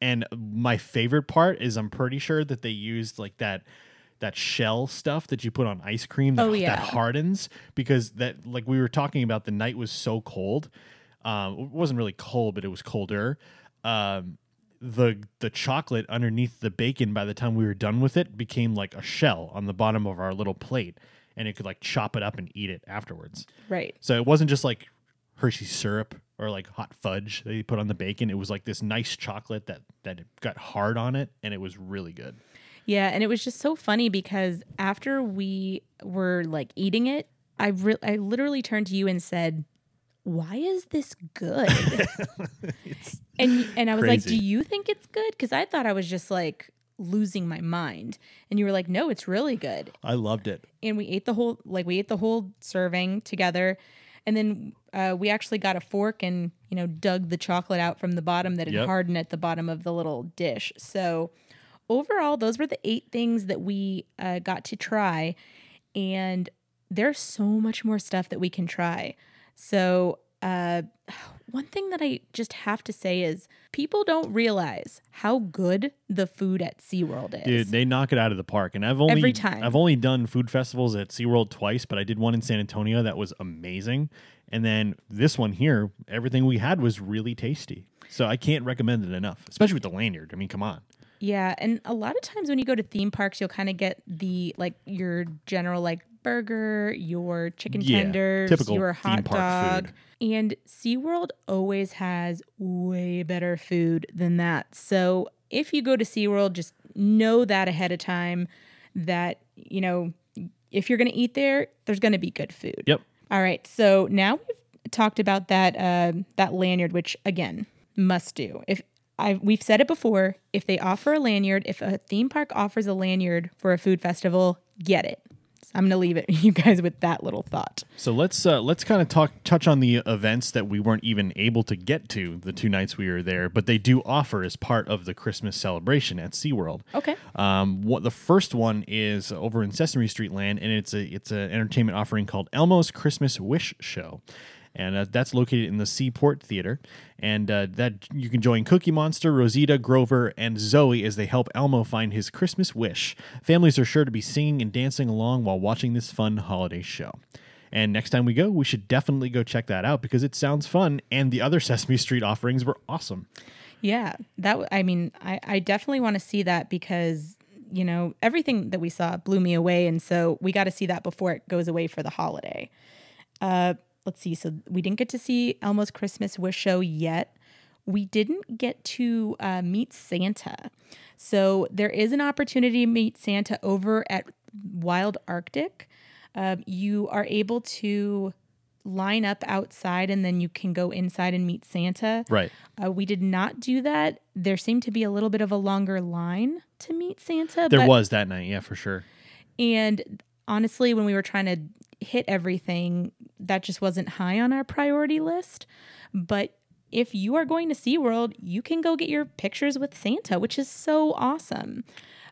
And my favorite part is I'm pretty sure that they used like that that shell stuff that you put on ice cream that, Oh, yeah. that hardens because that like we were talking about the night was so cold. Um it wasn't really cold, but it was colder. Um the the chocolate underneath the bacon by the time we were done with it became like a shell on the bottom of our little plate and it could like chop it up and eat it afterwards. Right. So it wasn't just like Hershey syrup or like hot fudge that you put on the bacon. It was like this nice chocolate that that got hard on it, and it was really good. Yeah. And it was just so funny because after we were like eating it, I, re- I literally turned to you and said, why is this good? and and I was like, do you think it's good? Because I thought I was just like, losing my mind. And you were like, no, it's really good. I loved it. And we ate the whole, like, we ate the whole serving together. And then uh, we actually got a fork and, you know, dug the chocolate out from the bottom that had Yep. hardened at the bottom of the little dish. So, overall, those were the eight things that we uh, got to try. And there's so much more stuff that we can try. So, uh, one thing that I just have to say is people don't realize how good the food at SeaWorld is. Dude, they knock it out of the park. And I've only Every time. I've only done food festivals at SeaWorld twice, but I did one in San Antonio that was amazing. And then this one here, everything we had was really tasty. So I can't recommend it enough, especially with the lanyard. I mean, come on. Yeah, and a lot of times when you go to theme parks, you'll kind of get the like your general like burger, your chicken Yeah, tenders, your hot dog. food. And SeaWorld always has way better food than that. So if you go to SeaWorld, just know that ahead of time that, you know, if you're going to eat there, there's going to be good food. Yep. All right. So now we've talked about that uh, that lanyard, which again must do. If I we've said it before, if they offer a lanyard, if a theme park offers a lanyard for a food festival, get it. So I'm gonna leave it you guys with that little thought. So let's uh, let's kind of talk touch on the events that we weren't even able to get to the two nights we were there, but they do offer as part of the Christmas celebration at SeaWorld. Okay. Um, what the first one is over in Sesame Street Land, and it's a it's an entertainment offering called Elmo's Christmas Wish Show, and uh, that's located in the Seaport Theater. And uh, that you can join Cookie Monster, Rosita, Grover, and Zoe as they help Elmo find his Christmas wish. Families are sure to be singing and dancing along while watching this fun holiday show. And next time we go, we should definitely go check that out because it sounds fun, and the other Sesame Street offerings were awesome. Yeah. That I mean, I, I definitely want to see that because you know everything that we saw blew me away, and so we got to see that before it goes away for the holiday. Uh, let's see. So we didn't get to see Elmo's Christmas Wish Show yet. We didn't get to uh, meet Santa. So there is an opportunity to meet Santa over at Wild Arctic. Um, you are able to line up outside and then you can go inside and meet Santa. Right. Uh, we did not do that. There seemed to be a little bit of a longer line to meet Santa. There but- was that night, yeah, for sure. and honestly, when we were trying to hit everything, that just wasn't high on our priority list. But if you are going to SeaWorld, you can go get your pictures with Santa, which is so awesome.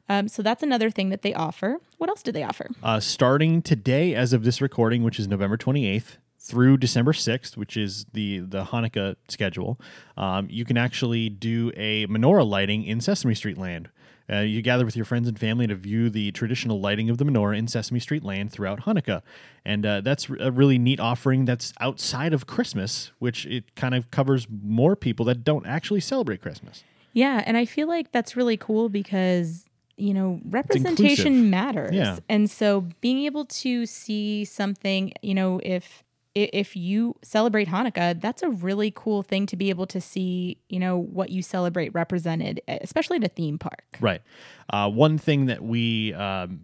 Um, so that's another thing that they offer. What else do they offer? Uh, starting today, as of this recording, which is November 28th, through December 6th, which is the, the Hanukkah schedule, um, you can actually do a menorah lighting in Sesame Street Land. Uh, you gather with your friends and family to view the traditional lighting of the menorah in Sesame Street Land throughout Hanukkah. And uh, that's a really neat offering that's outside of Christmas, which it kind of covers more people that don't actually celebrate Christmas. Yeah, and I feel like that's really cool because you know representation matters. Yeah. And so being able to see something, you know, if if you celebrate Hanukkah, that's a really cool thing to be able to see, you know, what you celebrate represented, especially at a theme park. Right. Uh, one thing that we um,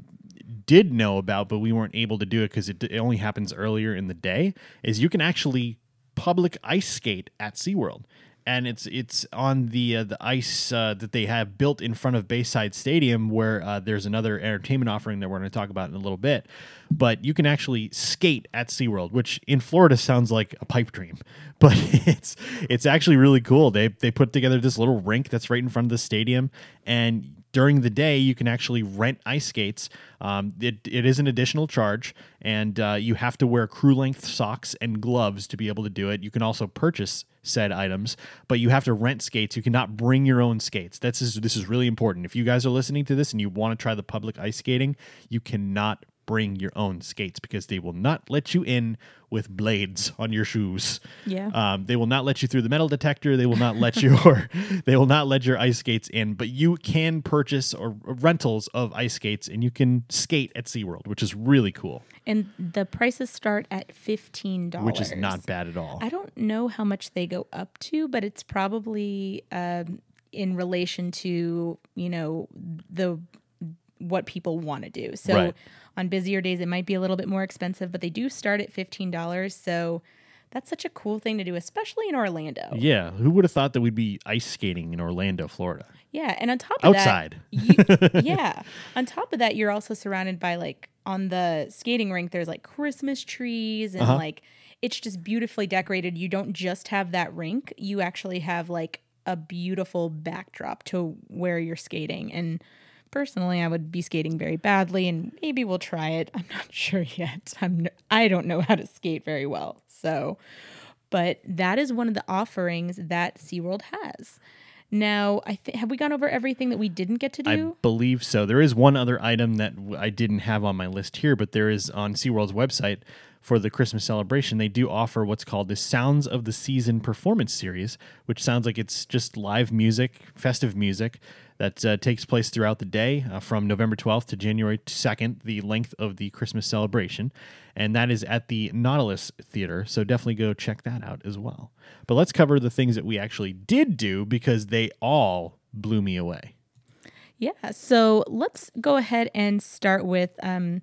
did know about, but we weren't able to do it because it, it only happens earlier in the day, is you can actually public ice skate at SeaWorld. And it's it's on the uh, the ice uh, that they have built in front of Bayside Stadium, where uh, there's another entertainment offering that we're going to talk about in a little bit. But you can actually skate at SeaWorld, which in Florida sounds like a pipe dream, but it's it's actually really cool. They they put together this little rink that's right in front of the stadium, and during the day you can actually rent ice skates. Um, it, it is an additional charge and uh, you have to wear crew length socks and gloves to be able to do it. You can also purchase said items but you have to rent skates. You cannot bring your own skates. That's is, this is really important. If you guys are listening to this and you want to try the public ice skating you cannot bring your own skates because they will not let you in with blades on your shoes Yeah. um, they will not let you through the metal detector. They will not let your they will not let your ice skates in. But you can purchase or rentals of ice skates, and you can skate at SeaWorld, which is really cool. And the prices start at fifteen dollars, Which is not bad at all. I don't know how much they go up to, but it's probably um, in relation to you know the what people want to do. So Right. on busier days, it might be a little bit more expensive, but they do start at fifteen dollars. So That's such a cool thing to do, especially in Orlando. Yeah, who would have thought that we'd be ice skating in Orlando, Florida? Yeah, and on top of Outside. that, you, yeah, on top of that, you're also surrounded by like on the skating rink. There's like Christmas trees and Uh-huh. like it's just beautifully decorated. You don't just have that rink; you actually have like a beautiful backdrop to where you're skating. And personally, I would be skating very badly, and maybe we'll try it. I'm not sure yet. I'm n- I don't know how to skate very well, so. But that is one of the offerings that SeaWorld has. Now, I th- have we gone over everything that we didn't get to do? I believe so. There is one other item that I didn't have on my list here, but there is on SeaWorld's website for the Christmas celebration. They do offer what's called the Sounds of the Season performance series, which sounds like it's just live music, festive music that uh, takes place throughout the day uh, from November 12th to January 2nd, the length of the Christmas celebration. And that is at the Nautilus Theater. So definitely go check that out as well. But let's cover the things that we actually did do because they all blew me away. Yeah. So let's go ahead and start with um,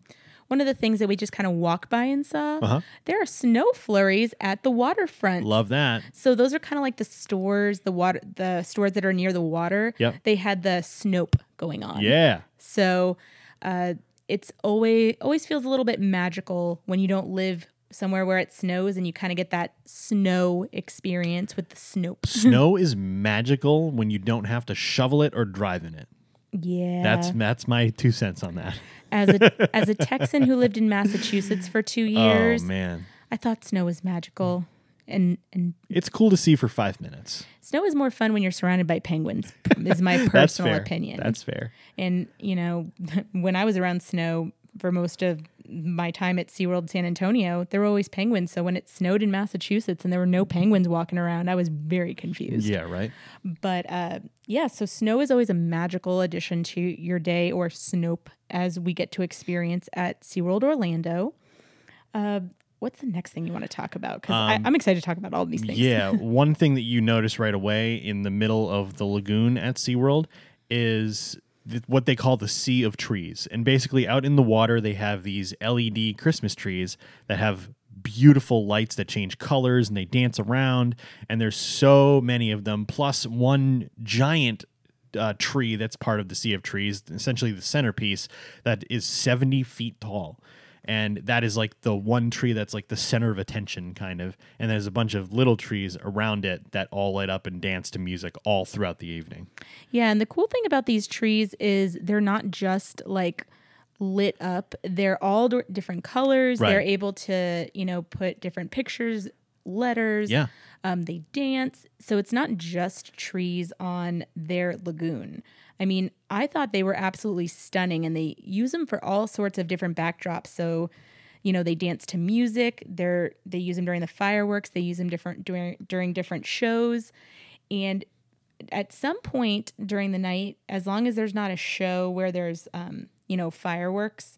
one of the things that we just kind of walk by and saw. Uh-huh. There are snow flurries at the waterfront. Love that. So those are kind of like the stores, the water, the stores that are near the water. Yep. They had the Snope going on. Yeah. So uh, it's always always feels a little bit magical when you don't live somewhere where it snows and you kind of get that snow experience with the Snope. Snow is magical when you don't have to shovel it or drive in it. Yeah. That's that's my two cents on that. As a as a Texan who lived in Massachusetts for two oh, years, Oh man. I thought snow was magical. And and It's cool to see for five minutes. snow is more fun when you're surrounded by penguins. Is my That's personal fair. opinion. That's fair. And, you know, when I was around snow for most of my time at SeaWorld San Antonio, there were always penguins. So when it snowed in Massachusetts and there were no penguins walking around, I was very confused. Yeah, right. But uh, yeah, so snow is always a magical addition to your day or Snope as we get to experience at SeaWorld Orlando. Uh, what's the next thing you want to talk about? Because I'm excited to talk about all these things. Um, Yeah, one thing that you notice right away in the middle of the lagoon at SeaWorld is what they call the sea of trees. And basically, out in the water, they have these LED Christmas trees that have beautiful lights that change colors and they dance around. And there's so many of them, plus one giant uh, tree that's part of the sea of trees, essentially the centerpiece, that is 70 feet tall and that is like the one tree that's like the center of attention kind of and there's a bunch of little trees around it that all light up and dance to music all throughout the evening Yeah, and the cool thing about these trees is they're not just like lit up. They're all d- different colors. They're able to, you know, put different pictures, letters. Yeah. Um, they dance. So it's not just trees on their lagoon. I mean, I thought they were absolutely stunning and they use them for all sorts of different backdrops. So, you know, they dance to music. They're they use them during the fireworks. They use them different during during different shows. And at some point during the night, as long as there's not a show where there's, um, you know, fireworks,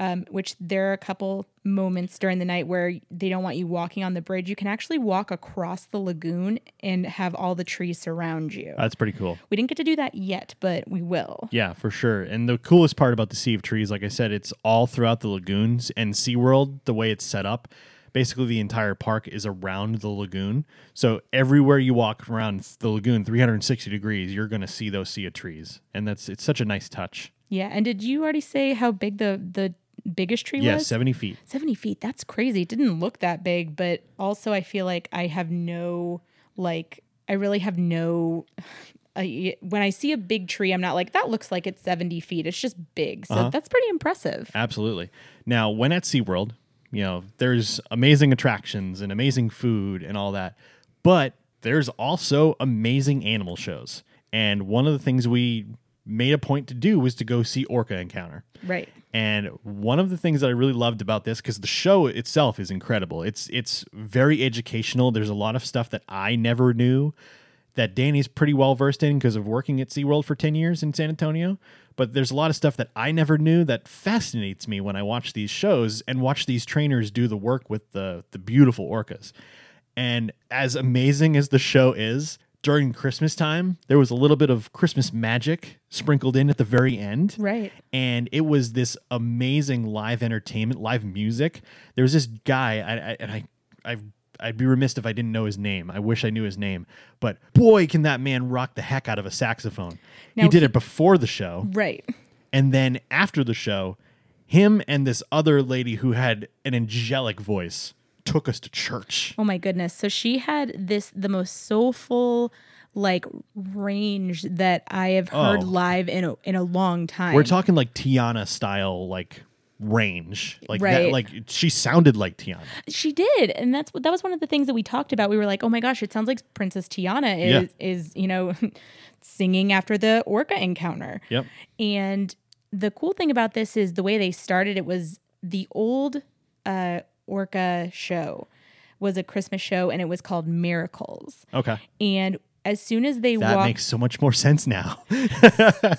um, which there are a couple moments during the night where they don't want you walking on the bridge, you can actually walk across the lagoon and have all the trees surround you. that's pretty cool we didn't get to do that yet, but we will. yeah for sure and the coolest part about the sea of trees like i said it's all throughout the lagoons and seaworld the way it's set up basically the entire park is around the lagoon so everywhere you walk around the lagoon 360 degrees you're going to see those sea of trees and that's it's such a nice touch Yeah. And did you already say how big the the biggest tree yeah was? 70 feet 70 feet. That's crazy. It didn't look that big, but also I feel like I have no, like, I really have no. I when I see a big tree, I'm not like, that looks like it's 70 feet. It's just big. So uh-huh. that's pretty impressive. Absolutely. Now, when at SeaWorld, you know, there's amazing attractions and amazing food and all that, but there's also amazing animal shows. And one of the things we made a point to do was to go see Orca Encounter. Right. And one of the things that I really loved about this, because the show itself is incredible. It's it's very educational. There's a lot of stuff that I never knew that Danny's pretty well versed in because of working at SeaWorld for 10 years in San Antonio. But there's a lot of stuff that I never knew that fascinates me when I watch these shows and watch these trainers do the work with the the beautiful orcas. And as amazing as the show is, during Christmas time, there was a little bit of Christmas magic sprinkled in at the very end Right. and it was this amazing live entertainment, live music. There was this guy, I, I, and I, I I'd be remiss if I didn't know his name. I wish I knew his name, but boy, can that man rock the heck out of a saxophone. he did it before the show, Right. and then after the show, him and this other lady who had an angelic voice took us to church. Oh my goodness. So she had this the most soulful like range that I have heard Oh. live in a in a long time. We're talking like Tiana style, like range, like that. Like she sounded like Tiana. She did, and that's that was one of the things that we talked about. We were like, "Oh my gosh, it sounds like Princess Tiana is Yeah. is you know singing after the orca encounter." Yep. And the cool thing about this is the way they started. It was the old uh, orca show was a Christmas show, and it was called Miracles. Okay. And as soon as they That walked, makes so much more sense now.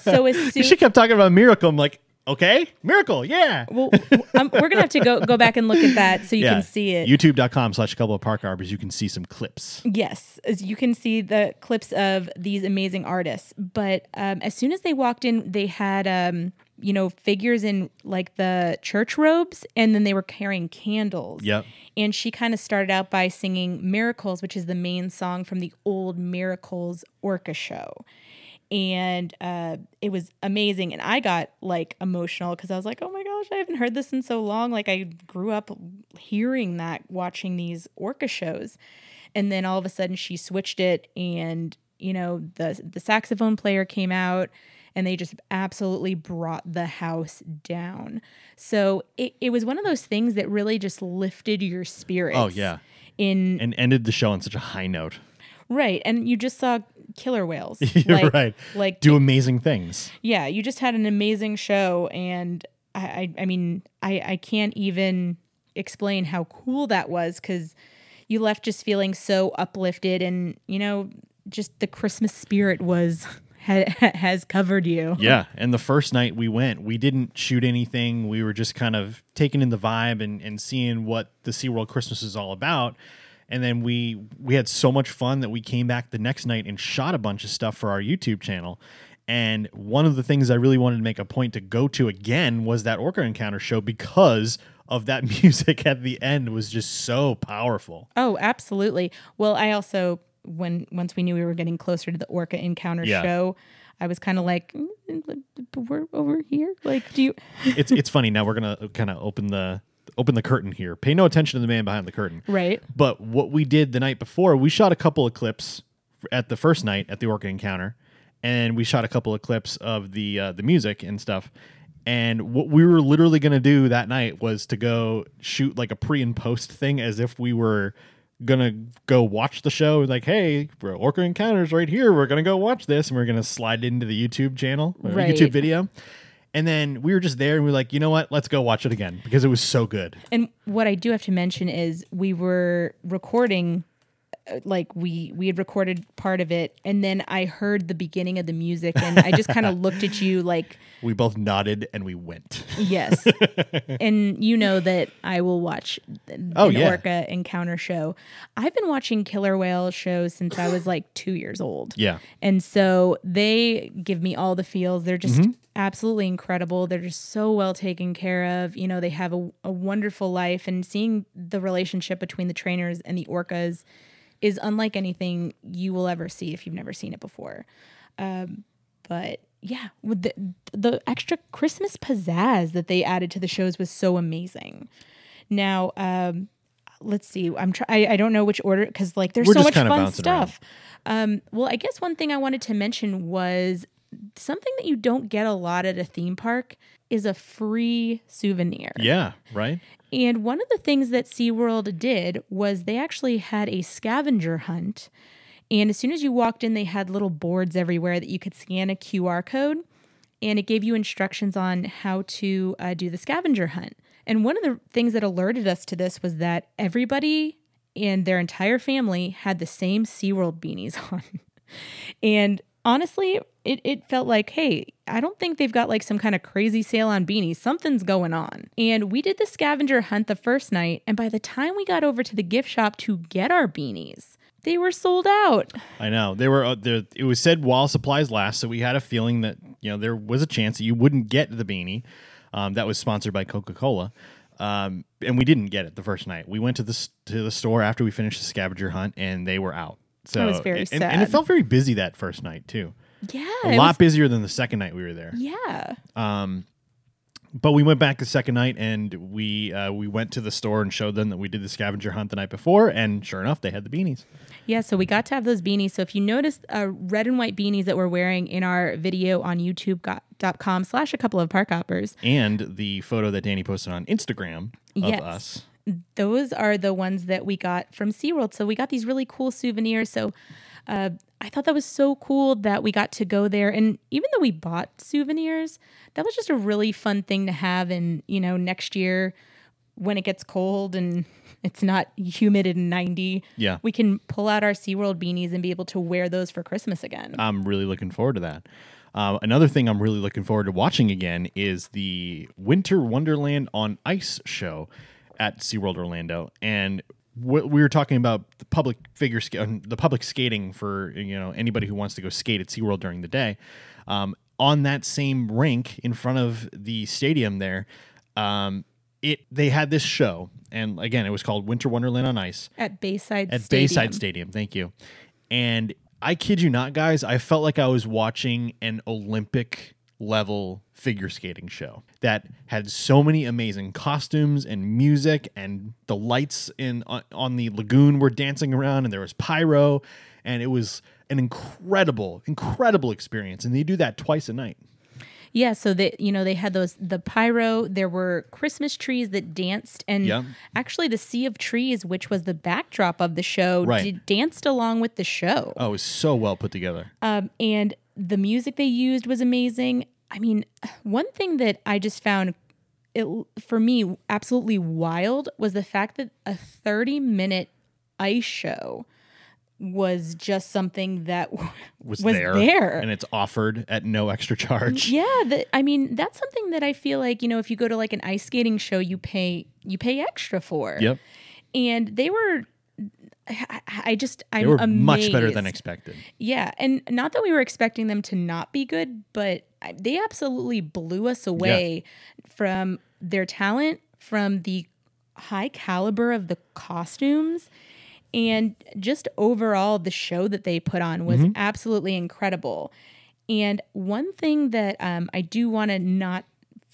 so as soon she kept talking about miracle. I'm like, okay, miracle, yeah. well, um, we're gonna have to go go back and look at that so you yeah. can see it. YouTube.com/slash couple of park hoppers. You can see some clips. Yes, as you can see the clips of these amazing artists. But um, as soon as they walked in, they had um, you know figures in like the church robes, and then they were carrying candles. Yep. And she kind of started out by singing "Miracles," which is the main song from the old Miracles Orca show. And uh, it was amazing, and I got like emotional because I was like, "Oh my gosh, I haven't heard this in so long!" Like I grew up hearing that, watching these orca shows, and then all of a sudden she switched it and you know the the saxophone player came out and they just absolutely brought the house down so it, it was one of those things that really just lifted your spirits Oh, yeah. in And ended the show on such a high note. right and you just saw killer whales like, right. like Do amazing things. yeah you just had an amazing show and i i, I mean i i can't even explain how cool that was because you left just feeling so uplifted and you know just the christmas spirit was ha, has covered you Yeah. And the first night we went, we didn't shoot anything. We were just kind of taking in the vibe and, and seeing what the SeaWorld Christmas is all about. And then we we had so much fun that we came back the next night and shot a bunch of stuff for our YouTube channel. And one of the things I really wanted to make a point to go to again was that Orca Encounter show because of that music at the end was just so powerful. oh absolutely well i also when once we knew we were getting closer to the orca encounter Yeah. show i was kind of like "Mm, we're over here like do you It's it's funny now we're gonna kind of open the open the curtain here. Pay no attention to the man behind the curtain. right But what we did the night before, we shot a couple of clips at the first night at the Orca Encounter, and we shot a couple of clips of the uh, the music and stuff. And what we were literally going to do that night was to go shoot like a pre and post thing as if we were gonna go watch the show. Like, hey, we're Orca Encounters right here. We're gonna go watch this, and we're gonna slide it into the YouTube channel, or Right. YouTube video. And then we were just there, and we were like, you know what? Let's go watch it again because it was so good. And what I do have to mention is we were recording uh, like we we had recorded part of it and then I heard the beginning of the music and I just kind of looked at you like We both nodded and we went. yes. and you know that I will watch th- Oh, yeah. orca encounter show. I've been watching killer whale shows since I was like 2 years old. Yeah. And so they give me all the feels. They're just Mm-hmm. absolutely incredible. They're just so well taken care of. You know, they have a, a wonderful life. And seeing the relationship between the trainers and the orcas is unlike anything you will ever see if you've never seen it before. Um, but yeah, with the, the extra Christmas pizzazz that they added to the shows was so amazing. Now, um, let's see. I'm try- I, I don't know which order because like there's We're so much fun stuff. Um, well, I guess one thing I wanted to mention was something that you don't get a lot at a theme park is a free souvenir. Yeah. Right. And one of the things that SeaWorld did was they actually had a scavenger hunt. And as soon as you walked in, they had little boards everywhere that you could scan a QR code. And it gave you instructions on how to uh, do the scavenger hunt. And one of the things that alerted us to this was that everybody and their entire family had the same SeaWorld beanies on. and honestly, it, it felt like, hey, I don't think they've got like some kind of crazy sale on beanies. Something's going on. And we did the scavenger hunt the first night. And by the time we got over to the gift shop to get our beanies, they were sold out. I know they were. Uh, there, it was said while supplies last, so we had a feeling that you know there was a chance that you wouldn't get the beanie. Um, that was sponsored by Coca Cola. Um, and we didn't get it the first night. We went to the to the store after we finished the scavenger hunt, and they were out. So was very and, and it felt very busy that first night too. Yeah. A lot was- busier than the second night we were there. yeah. Um, but we went back the second night and we uh, we went to the store and showed them that we did the scavenger hunt the night before, and sure enough, they had the beanies. Yeah, so we got to have those beanies. So if you noticed uh, red and white beanies that we're wearing in our video on youtube.com slash a couple of park hoppers, And the photo that Danny posted on Instagram of Yes. us. Those are the ones that we got from SeaWorld. So we got these really cool souvenirs. So uh, I thought that was so cool that we got to go there. And even though we bought souvenirs, that was just a really fun thing to have. And, you know, next year when it gets cold and it's not humid and 90, Yeah. we can pull out our SeaWorld beanies and be able to wear those for Christmas again. I'm really looking forward to that. Uh, another thing I'm really looking forward to watching again is the Winter Wonderland on Ice show at SeaWorld Orlando. And wh- we were talking about the public figure ska- uh, the public skating for you know anybody who wants to go skate at SeaWorld during the day. Um, on that same rink in front of the stadium there, um, it they had this show, and again it was called Winter Wonderland on Ice at Bayside at Stadium. Bayside Stadium. Thank you. And I kid you not, guys, I felt like I was watching an Olympic level figure skating show that had so many amazing costumes and music and the lights in on, the lagoon were dancing around and there was pyro and it was an incredible incredible experience and they do that twice a night Yeah, so they you know they had those the pyro. There were Christmas trees that danced, and Yeah. actually the sea of trees, which was the backdrop of the show, Right. did, danced along with the show. oh it was so well put together Um, and the music they used was amazing. I mean, one thing that I just found it for me absolutely wild was the fact that a 30 minute ice show was just something that was, was there, there. and it's offered at no extra charge Yeah, that I mean that's something that I feel like you know if you go to like an ice skating show you pay you pay extra for. yep And they were, I, I just I'm they were amazed. much better than expected Yeah, and not that we were expecting them to not be good, but they absolutely blew us away from their talent, from the high caliber of the costumes, and just overall the show that they put on was absolutely incredible. And one thing that um, I do want to not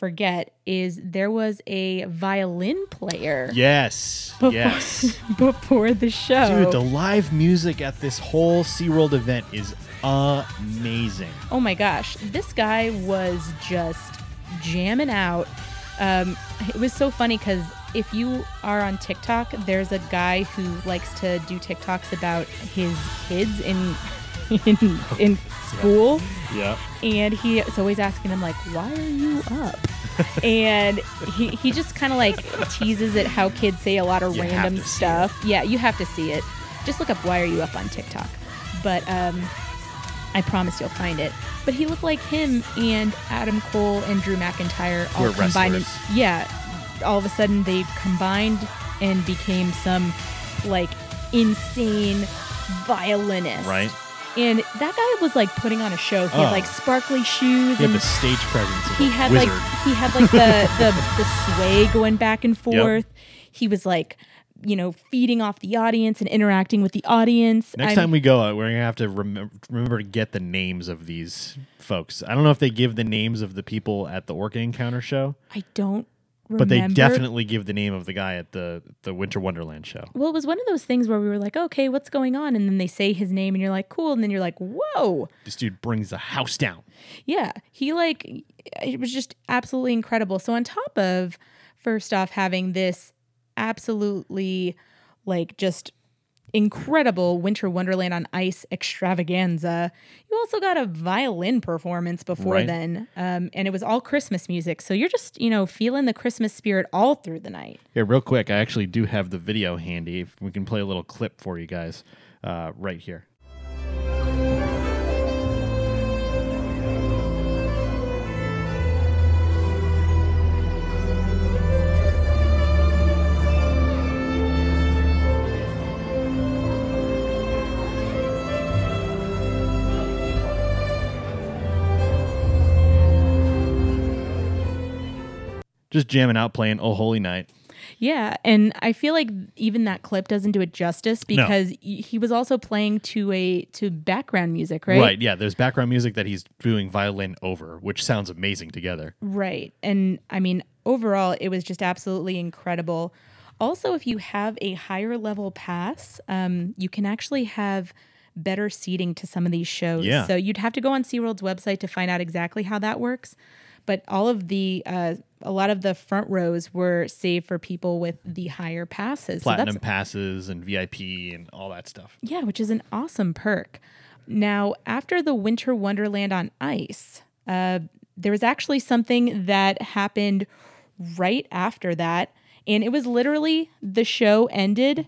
forget is there was a violin player yes yes before the show. Dude, the live music at this whole SeaWorld event is amazing. Oh my gosh, this guy was just jamming out. Um, it was so funny because if you are on TikTok, there's a guy who likes to do TikToks about his kids in in, in school, Yeah. and he is always asking him like, "Why are you up?" and he he just kind of like teases at how kids say a lot of You random stuff. Yeah, you have to see it. Just look up "Why are you up" on TikTok. But um, I promise you'll find it. But he looked like him and Adam Cole and Drew McIntyre all Who are combined. in- yeah, all of a sudden they combined and became some like insane violinist. Right? And that guy was like putting on a show. He Oh. had like sparkly shoes He had and the stage presence of he a had wizard. like he had like the, the the sway going back and forth. He was like, you know, feeding off the audience and interacting with the audience. Next I'm- time we go, uh, we're gonna have to remember remember to get the names of these folks. I don't know if they give the names of the people at the Orca Encounter show, I don't remember. but they definitely give the name of the guy at the the Winter Wonderland show. Well, it was one of those things where we were like, okay, what's going on? And then they say his name, and you're like, cool. And then you're like, whoa, This dude brings the house down. yeah. He like, it was just absolutely incredible. So on top of first off having this absolutely like just incredible winter wonderland on ice extravaganza you also got a violin performance before Right. then um, and it was all christmas music so you're just you know feeling the christmas spirit all through the night Yeah, real quick, I actually do have the video handy. If we can play a little clip for you guys uh, right here. Just jamming out, playing "Oh Holy Night." Yeah, and I feel like even that clip doesn't do it justice because y- he was also playing to a to background music, right? Right. Yeah. There's background music that he's doing violin over, which sounds amazing together. Right. And I mean, overall, it was just absolutely incredible. Also, if you have a higher level pass, um, you can actually have better seating to some of these shows. Yeah. So you'd have to go on SeaWorld's website to find out exactly how that works. But all of the, uh, a lot of the front rows were saved for people with the higher passes. Platinum So that's, passes and VIP and all that stuff. yeah, which is an awesome perk. Now, after the Winter Wonderland on ice, uh, there was actually something that happened right after that. And it was literally the show ended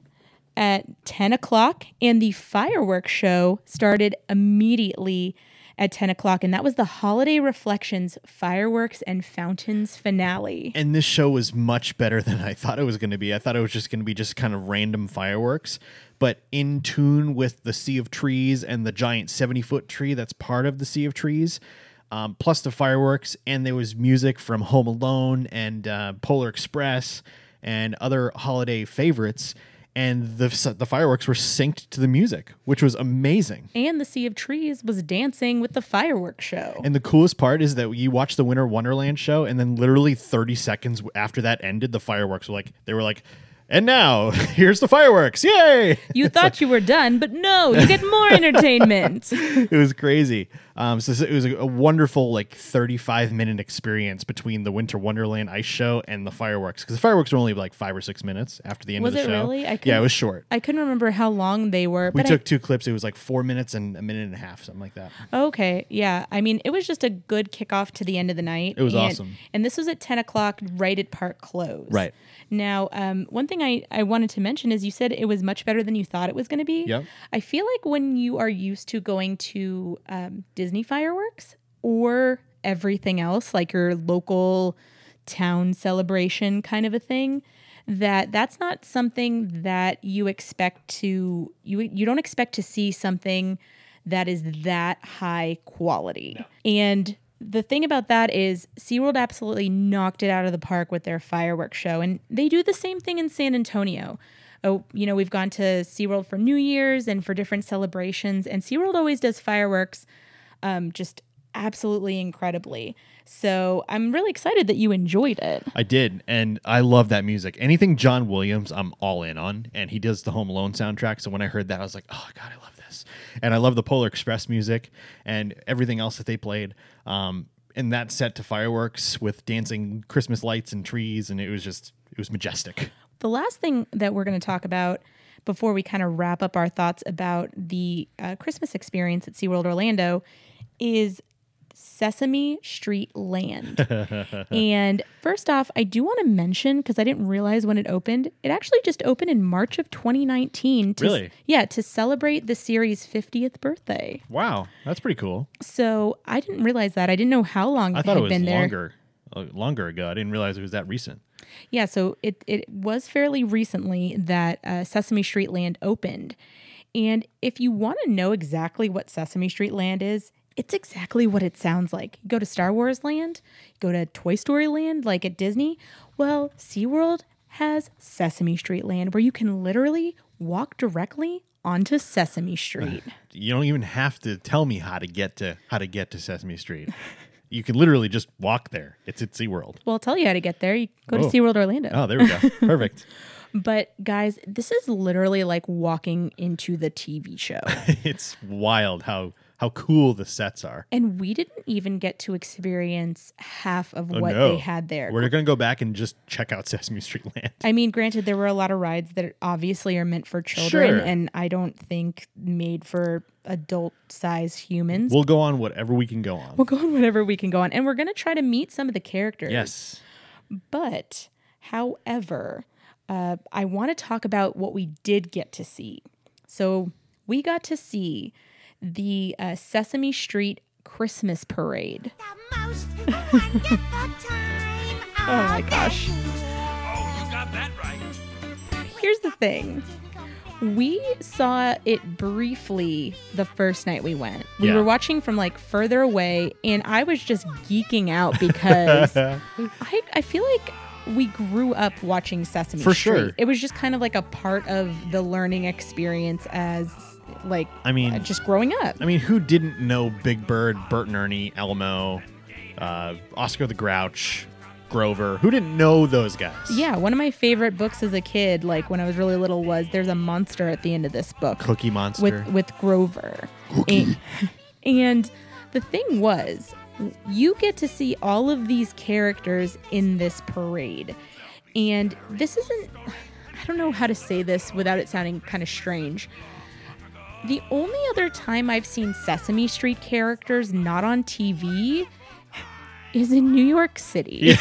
at 10 o'clock, and the fireworks show started immediately at 10 o'clock. And that was the Holiday Reflections Fireworks and Fountains finale. And this show was much better than I thought it was going to be. I thought it was just going to be just kind of random fireworks, but in tune with the Sea of Trees and the giant 70 foot tree that's part of the Sea of Trees, um, plus the fireworks. And there was music from Home Alone and uh, Polar Express and other holiday favorites. And the, the fireworks were synced to the music, which was amazing. And the Sea of Trees was dancing with the fireworks show. And the coolest part is that you watch the Winter Wonderland show, and then literally 30 seconds after that ended, the fireworks were like, they were like, and now here's the fireworks. Yay! You thought you were done, but no, you get more entertainment. it was crazy. Um, so it was a, a wonderful, like, 35 minute experience between the Winter Wonderland ice show and the fireworks. Because the fireworks were only like five or six minutes after the end Was of the it show. really? I yeah, it was short. I couldn't remember how long they were. We took two clips. It was like four minutes and a minute and a half, something like that. Okay, yeah. I mean, it was just a good kickoff to the end of the night. It was and, awesome. And this was at ten o'clock, right at park close. Right. Now, um, one thing I, I wanted to mention is you said it was much better than you thought it was going to be. Yeah. I feel like when you are used to going to um, Disney fireworks or everything else, like your local town celebration kind of a thing, that that's not something that you expect to you you don't expect to see something that is that high quality. And the thing about that is SeaWorld absolutely knocked it out of the park with their fireworks show. And they do the same thing in San Antonio. Oh, you know, we've gone to SeaWorld for New Year's and for different celebrations, and SeaWorld always does fireworks um, just absolutely incredibly. So I'm really excited that you enjoyed it. I did, and I love that music. Anything John Williams, I'm all in on, and he does the Home Alone soundtrack. So when I heard that, I was like, "Oh God, I love this!" And I love the Polar Express music and everything else that they played. Um, and that set to fireworks with dancing Christmas lights and trees, and it was just it was majestic. The last thing that we're going to talk about before we kind of wrap up our thoughts about the uh, Christmas experience at SeaWorld Orlando is Sesame Street Land. and first off, I do want to mention because I didn't realize when it opened, it actually just opened in March of 2019. To, Really? Yeah, to celebrate the series' 50th birthday. Wow, that's pretty cool. So I didn't realize that. I didn't know how long I thought it was longer, uh, longer ago. I didn't realize it was that recent. Yeah, so it, it was fairly recently that uh, Sesame Street Land opened. And if you want to know exactly what Sesame Street Land is, it's exactly what it sounds like. You go to Star Wars Land, you go to Toy Story Land, like at Disney. Well, SeaWorld has Sesame Street Land where you can literally walk directly onto Sesame Street. You don't even have to tell me how to get to how to get to Sesame Street. you can literally just walk there. It's at SeaWorld. well, I'll tell you how to get there. You go to Oh. SeaWorld Orlando. Oh, there we go. Perfect. But guys, this is literally like walking into the TV show. it's wild how how cool the sets are. And we didn't even get to experience half of Oh, what no. they had there. We're going to go back and just check out Sesame Street Land. I mean, granted, there were a lot of rides that obviously are meant for children, Sure. and I don't think made for adult size humans. We'll go on whatever we can go on. we'll go on whatever we can go on. And we're going to try to meet some of the characters. yes. But, however, uh, I want to talk about what we did get to see. So, we got to see the uh, Sesame Street Christmas Parade. The most time Oh my gosh. Oh, you got that right. Here's the thing We saw it briefly the first night we went. We Yeah. were watching from like further away, and I was just geeking out because I, I feel like we grew up watching Sesame For Street. sure. It was just kind of like a part of the learning experience as like I mean, just growing up. I mean, who didn't know Big Bird, Bert and Ernie, Elmo, uh, Oscar the Grouch, Grover? Who didn't know those guys? Yeah, one of my favorite books as a kid, like when I was really little, was "There's a Monster" at the end of this book. Cookie Monster. with with Grover. And, and the thing was, you get to see all of these characters in this parade. And this isn't I don't know how to say this without it sounding kind of strange. The only other time I've seen Sesame Street characters not on TV is in New York City.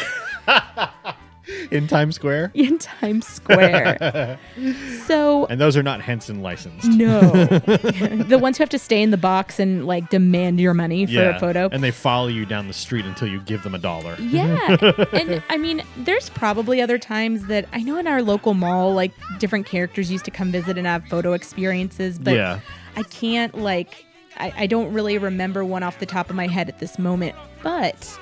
in Times Square. in Times Square. so And those are not Henson licensed. No. the ones who have to stay in the box and like demand your money for a photo. And they follow you down the street until you give them a dollar. yeah. and I mean, there's probably other times that I know in our local mall, like different characters used to come visit and have photo experiences, but Yeah. I can't like I, I don't really remember one off the top of my head at this moment. But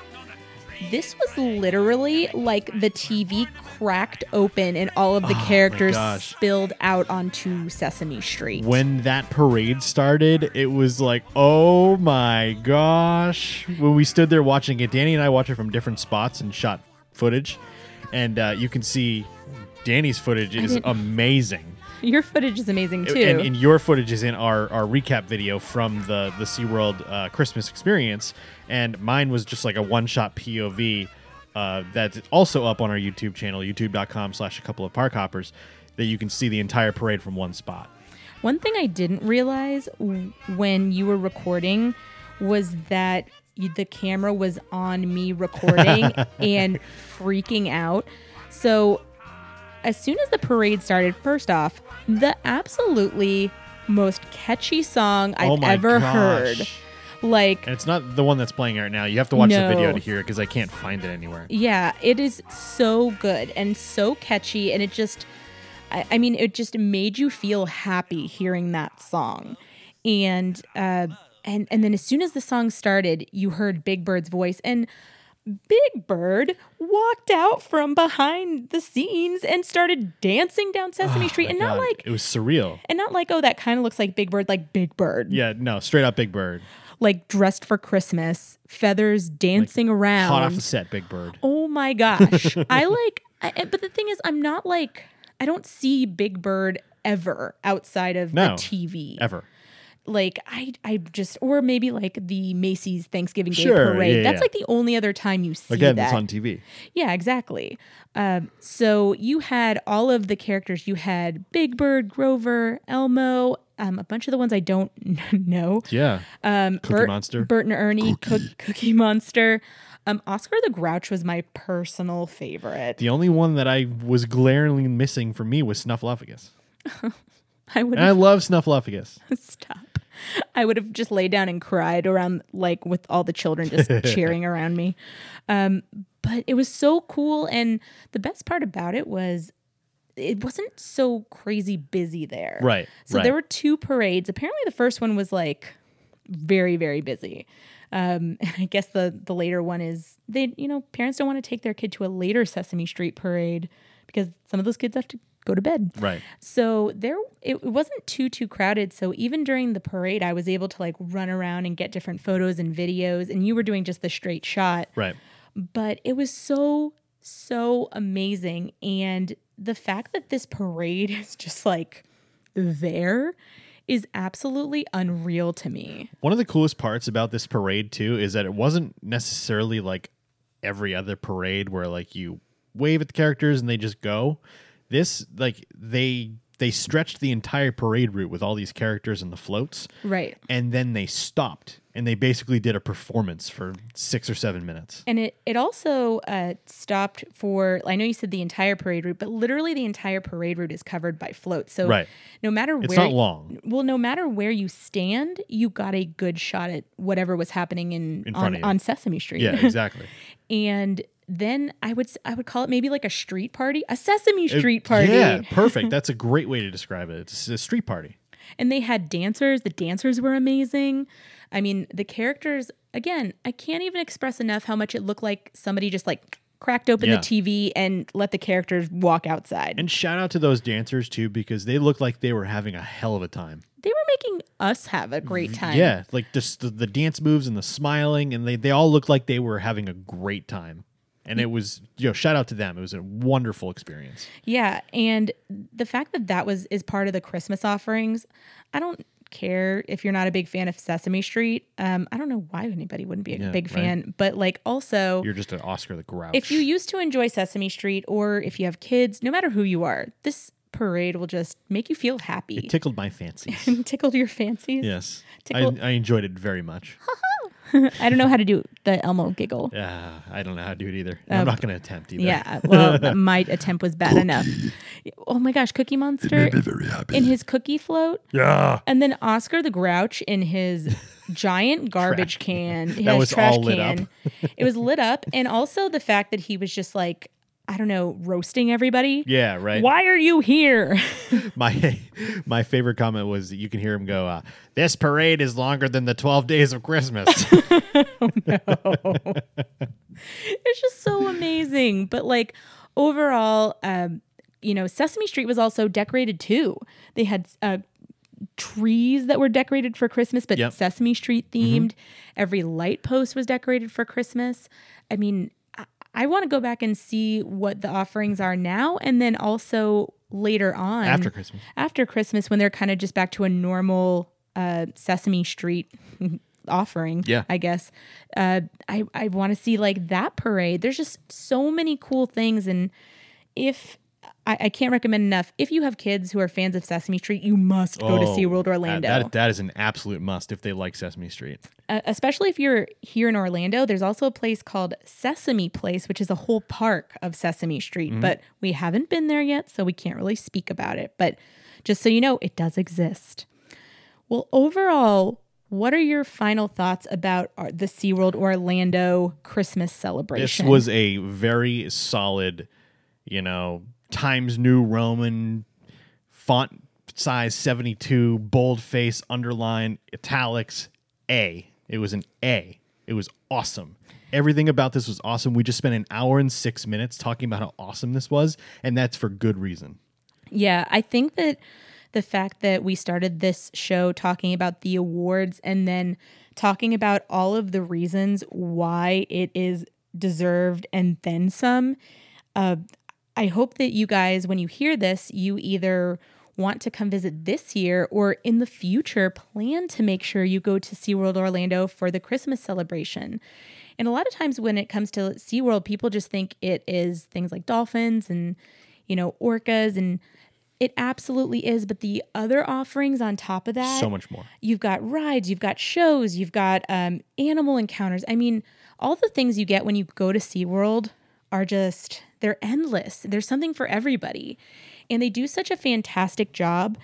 this was literally like the TV cracked open and all of the Oh characters spilled out onto Sesame Street. When that parade started, it was like, oh my gosh. When we stood there watching it, Danny and I watched it from different spots and shot footage. And uh, you can see Danny's footage is amazing. Your footage is amazing too. And, and your footage is in our, our recap video from the, the SeaWorld uh, Christmas experience. And mine was just like a one shot POV uh, that's also up on our YouTube channel, youtube.com slash a couple of park hoppers, that you can see the entire parade from one spot. One thing I didn't realize w- when you were recording was that you, the camera was on me recording and freaking out. So, as soon as the parade started, first off, the absolutely most catchy song I've oh ever gosh. heard. Like, And it's not the one that's playing right now. You have to watch the video to hear it because I can't find it anywhere. Yeah, it is so good and so catchy, and it just, I, I mean, it just made you feel happy hearing that song, and uh, and and then as soon as the song started, you heard Big Bird's voice, and Big Bird walked out from behind the scenes and started dancing down Sesame ah, Street, and not Oh God, like it was surreal. and not like oh that kind of looks like Big Bird, like Big Bird, Yeah, no, straight up Big Bird. like dressed for Christmas, feathers dancing around, Hot off the set, Big Bird. Oh my gosh. I like, I, but the thing is, I'm not like, I don't see Big Bird ever outside of No, the TV. Ever. Like, I, I just, or maybe like the Macy's Thanksgiving Day Sure, Parade. yeah, That's yeah. like the only other time you see Again, that. it's on TV. Yeah, exactly. Um, so you had all of the characters. You had Big Bird, Grover, Elmo, um, a bunch of the ones I don't know. Yeah. Um, Cookie Bert, Monster. Bert and Ernie, Cook, Cookie Monster. Um, Oscar the Grouch was my personal favorite. The only one that I was glaringly missing for me was Snuffleupagus. I would And I love Snuffleupagus. stop. I would have just laid down and cried around like with all the children just cheering around me. Um, but it was so cool, and the best part about it was it wasn't so crazy busy there. Right, So right. there were two parades. Apparently, the first one was like very very busy. Um, and I guess the the later one is they you know parents don't want to take their kid to a later Sesame Street parade because some of those kids have to go to bed. Right. So there it, wasn't too too crowded. So even during the parade, I was able to like run around and get different photos and videos. And you were doing just the straight shot, Right. but it was so so amazing. And the fact that this parade is just like there is absolutely unreal to me. One of the coolest parts about this parade too is that it wasn't necessarily like every other parade where like you wave at the characters and they just go. This like they they stretched the entire parade route with all these characters and the floats Right. and then they stopped and they basically did a performance for 6 or 7 minutes. And it it also uh, stopped for I know you said the entire parade route, but literally the entire parade route is covered by floats. So Right. no matter It's where not long. Well, no matter where you stand, you got a good shot at whatever was happening in, In front on, of you. on Sesame Street. Yeah, exactly. and then I would I would call it maybe like a street party, a Sesame Street party. Yeah, perfect. That's a great way to describe it. It's a street party. And they had dancers. The dancers were amazing. I mean, the characters, again, I can't even express enough how much it looked like somebody just like cracked open Yeah. the TV and let the characters walk outside. And shout out to those dancers too, because they looked like they were having a hell of a time. they were making us have a great time. Yeah, like just the, the dance moves and the smiling, and they, they all looked like they were having a great time. And it was, you know, shout out to them. It was a wonderful experience. Yeah, and the fact that that was is part of the Christmas offerings, I don't care if you're not a big fan of Sesame Street. Um, I don't know why anybody wouldn't be a Yeah, big right. fan, but like also You're just an Oscar the Grouch. if you used to enjoy Sesame Street or if you have kids, no matter who you are, this parade will just make you feel happy. it tickled my fancies. Tickled your fancies. yes, I, I enjoyed it very much. I don't know how to do the Elmo giggle. Yeah, I don't know how to do it either. I'm um, not going to attempt either. Yeah, well, my attempt was bad enough. Oh my gosh, Cookie Monster very happy. in his cookie float. Yeah. And then Oscar the Grouch in his giant garbage can, his That was trash all lit up. can. it was lit up, and also the fact that he was just like, I don't know, roasting everybody. Yeah, right. Why are you here? My my favorite comment was you can hear him go, uh, "This parade is longer than the 12 days of Christmas." No, it's just so amazing. But like overall, um, you know, Sesame Street was also decorated too. They had uh, trees that were decorated for Christmas, but Yep. Mm-hmm. Sesame Street themed. Every light post was decorated for Christmas. I mean, I, want to go back and see what the offerings are now, and then also later on After Christmas. after Christmas when they're kind of just back to a normal uh, Sesame Street offering. Yeah. I guess. Uh, I I want to see like that parade. There's just so many cool things, and if I, I can't recommend enough, if you have kids who are fans of Sesame Street, you must go to Oh, SeaWorld Orlando. That, that is an absolute must if they like Sesame Street. uh, especially if you're here in Orlando, there's also a place called Sesame Place, which is a whole park of Sesame Street. But we haven't been there yet, so we can't really speak about it. But just so you know, it does exist. Well, overall, what are your final thoughts about our, the SeaWorld Orlando Christmas celebration? This was a very solid, you know, Times New Roman font size 72, boldface, underline, italics, A. It was an A. It was awesome. Everything about this was awesome. We just spent an hour and six minutes talking about how awesome this was, and that's for good reason. Yeah, I think that the fact that we started this show talking about the awards and then talking about all of the reasons why it is deserved and then some, uh, I hope that you guys, when you hear this, you either want to come visit this year or in the future plan to make sure you go to SeaWorld Orlando for the Christmas celebration. And a lot of times when it comes to SeaWorld, people just think it is things like dolphins and, you know, orcas and it absolutely is, but the other offerings on top of that, So much more. You've got rides, you've got shows, you've got um, animal encounters. I mean, all the things you get when you go to SeaWorld are just, they're endless. There's something for everybody. And they do such a fantastic job.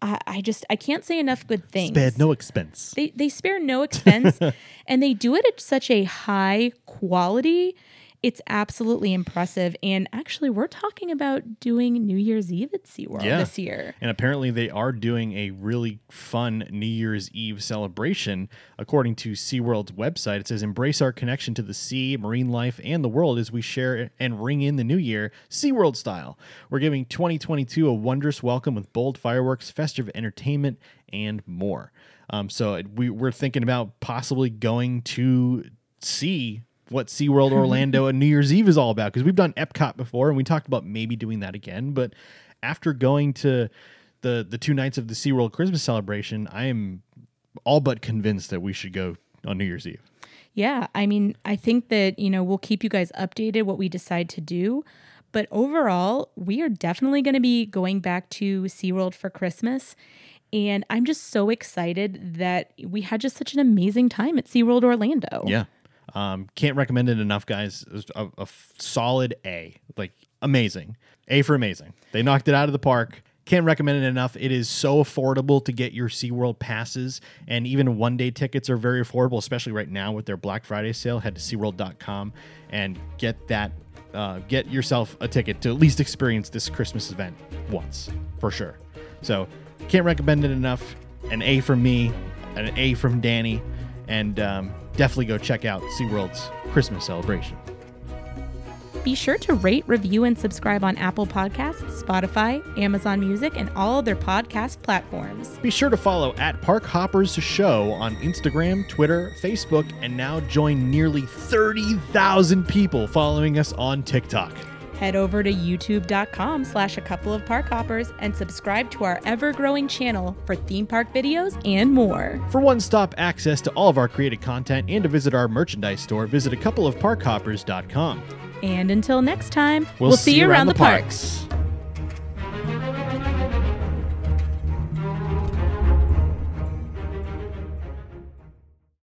I, I just, I can't say enough good things. Spared no expense. They, they spare no expense and they do it at such a high quality. It's absolutely impressive. And actually, we're talking about doing New Year's Eve at SeaWorld Yeah. this year. And apparently, they are doing a really fun New Year's Eve celebration. According to SeaWorld's website, it says, Embrace our connection to the sea, marine life, and the world as we share and ring in the new year, SeaWorld style. We're giving 2022 a wondrous welcome with bold fireworks, festive entertainment, and more. Um, so we, we're thinking about possibly going to see what SeaWorld Orlando and New Year's Eve is all about because we've done Epcot before and we talked about maybe doing that again. But after going to the the two nights of the SeaWorld Christmas celebration, I am all but convinced that we should go on New Year's Eve. Yeah, I mean, I think that, you know, we'll keep you guys updated what we decide to do. But overall, we are definitely going to be going back to SeaWorld for Christmas. And I'm just so excited that we had just such an amazing time at SeaWorld Orlando. Yeah. Um, can't recommend it enough, guys. It a, a solid A. Like, amazing. A for amazing. They knocked it out of the park. Can't recommend it enough. It is so affordable to get your SeaWorld passes, and even one day tickets are very affordable, especially right now with their Black Friday sale. Head to SeaWorld.com and get that. Uh, get yourself a ticket to at least experience this Christmas event once for sure. So, can't recommend it enough. An A from me, an A from Danny, and um, definitely go check out SeaWorld's Christmas celebration. Be sure to rate, review, and subscribe on Apple Podcasts, Spotify, Amazon Music, and all other podcast platforms. Be sure to follow at Park Hoppers Show on Instagram, Twitter, Facebook, and now join nearly 30,000 people following us on TikTok. Head over to youtube.com slash a couple of park hoppers and subscribe to our ever-growing channel for theme park videos and more. For one-stop access to all of our created content and to visit our merchandise store, visit a couple of parkhoppers.com. And until next time, we'll, see, you around, the parks.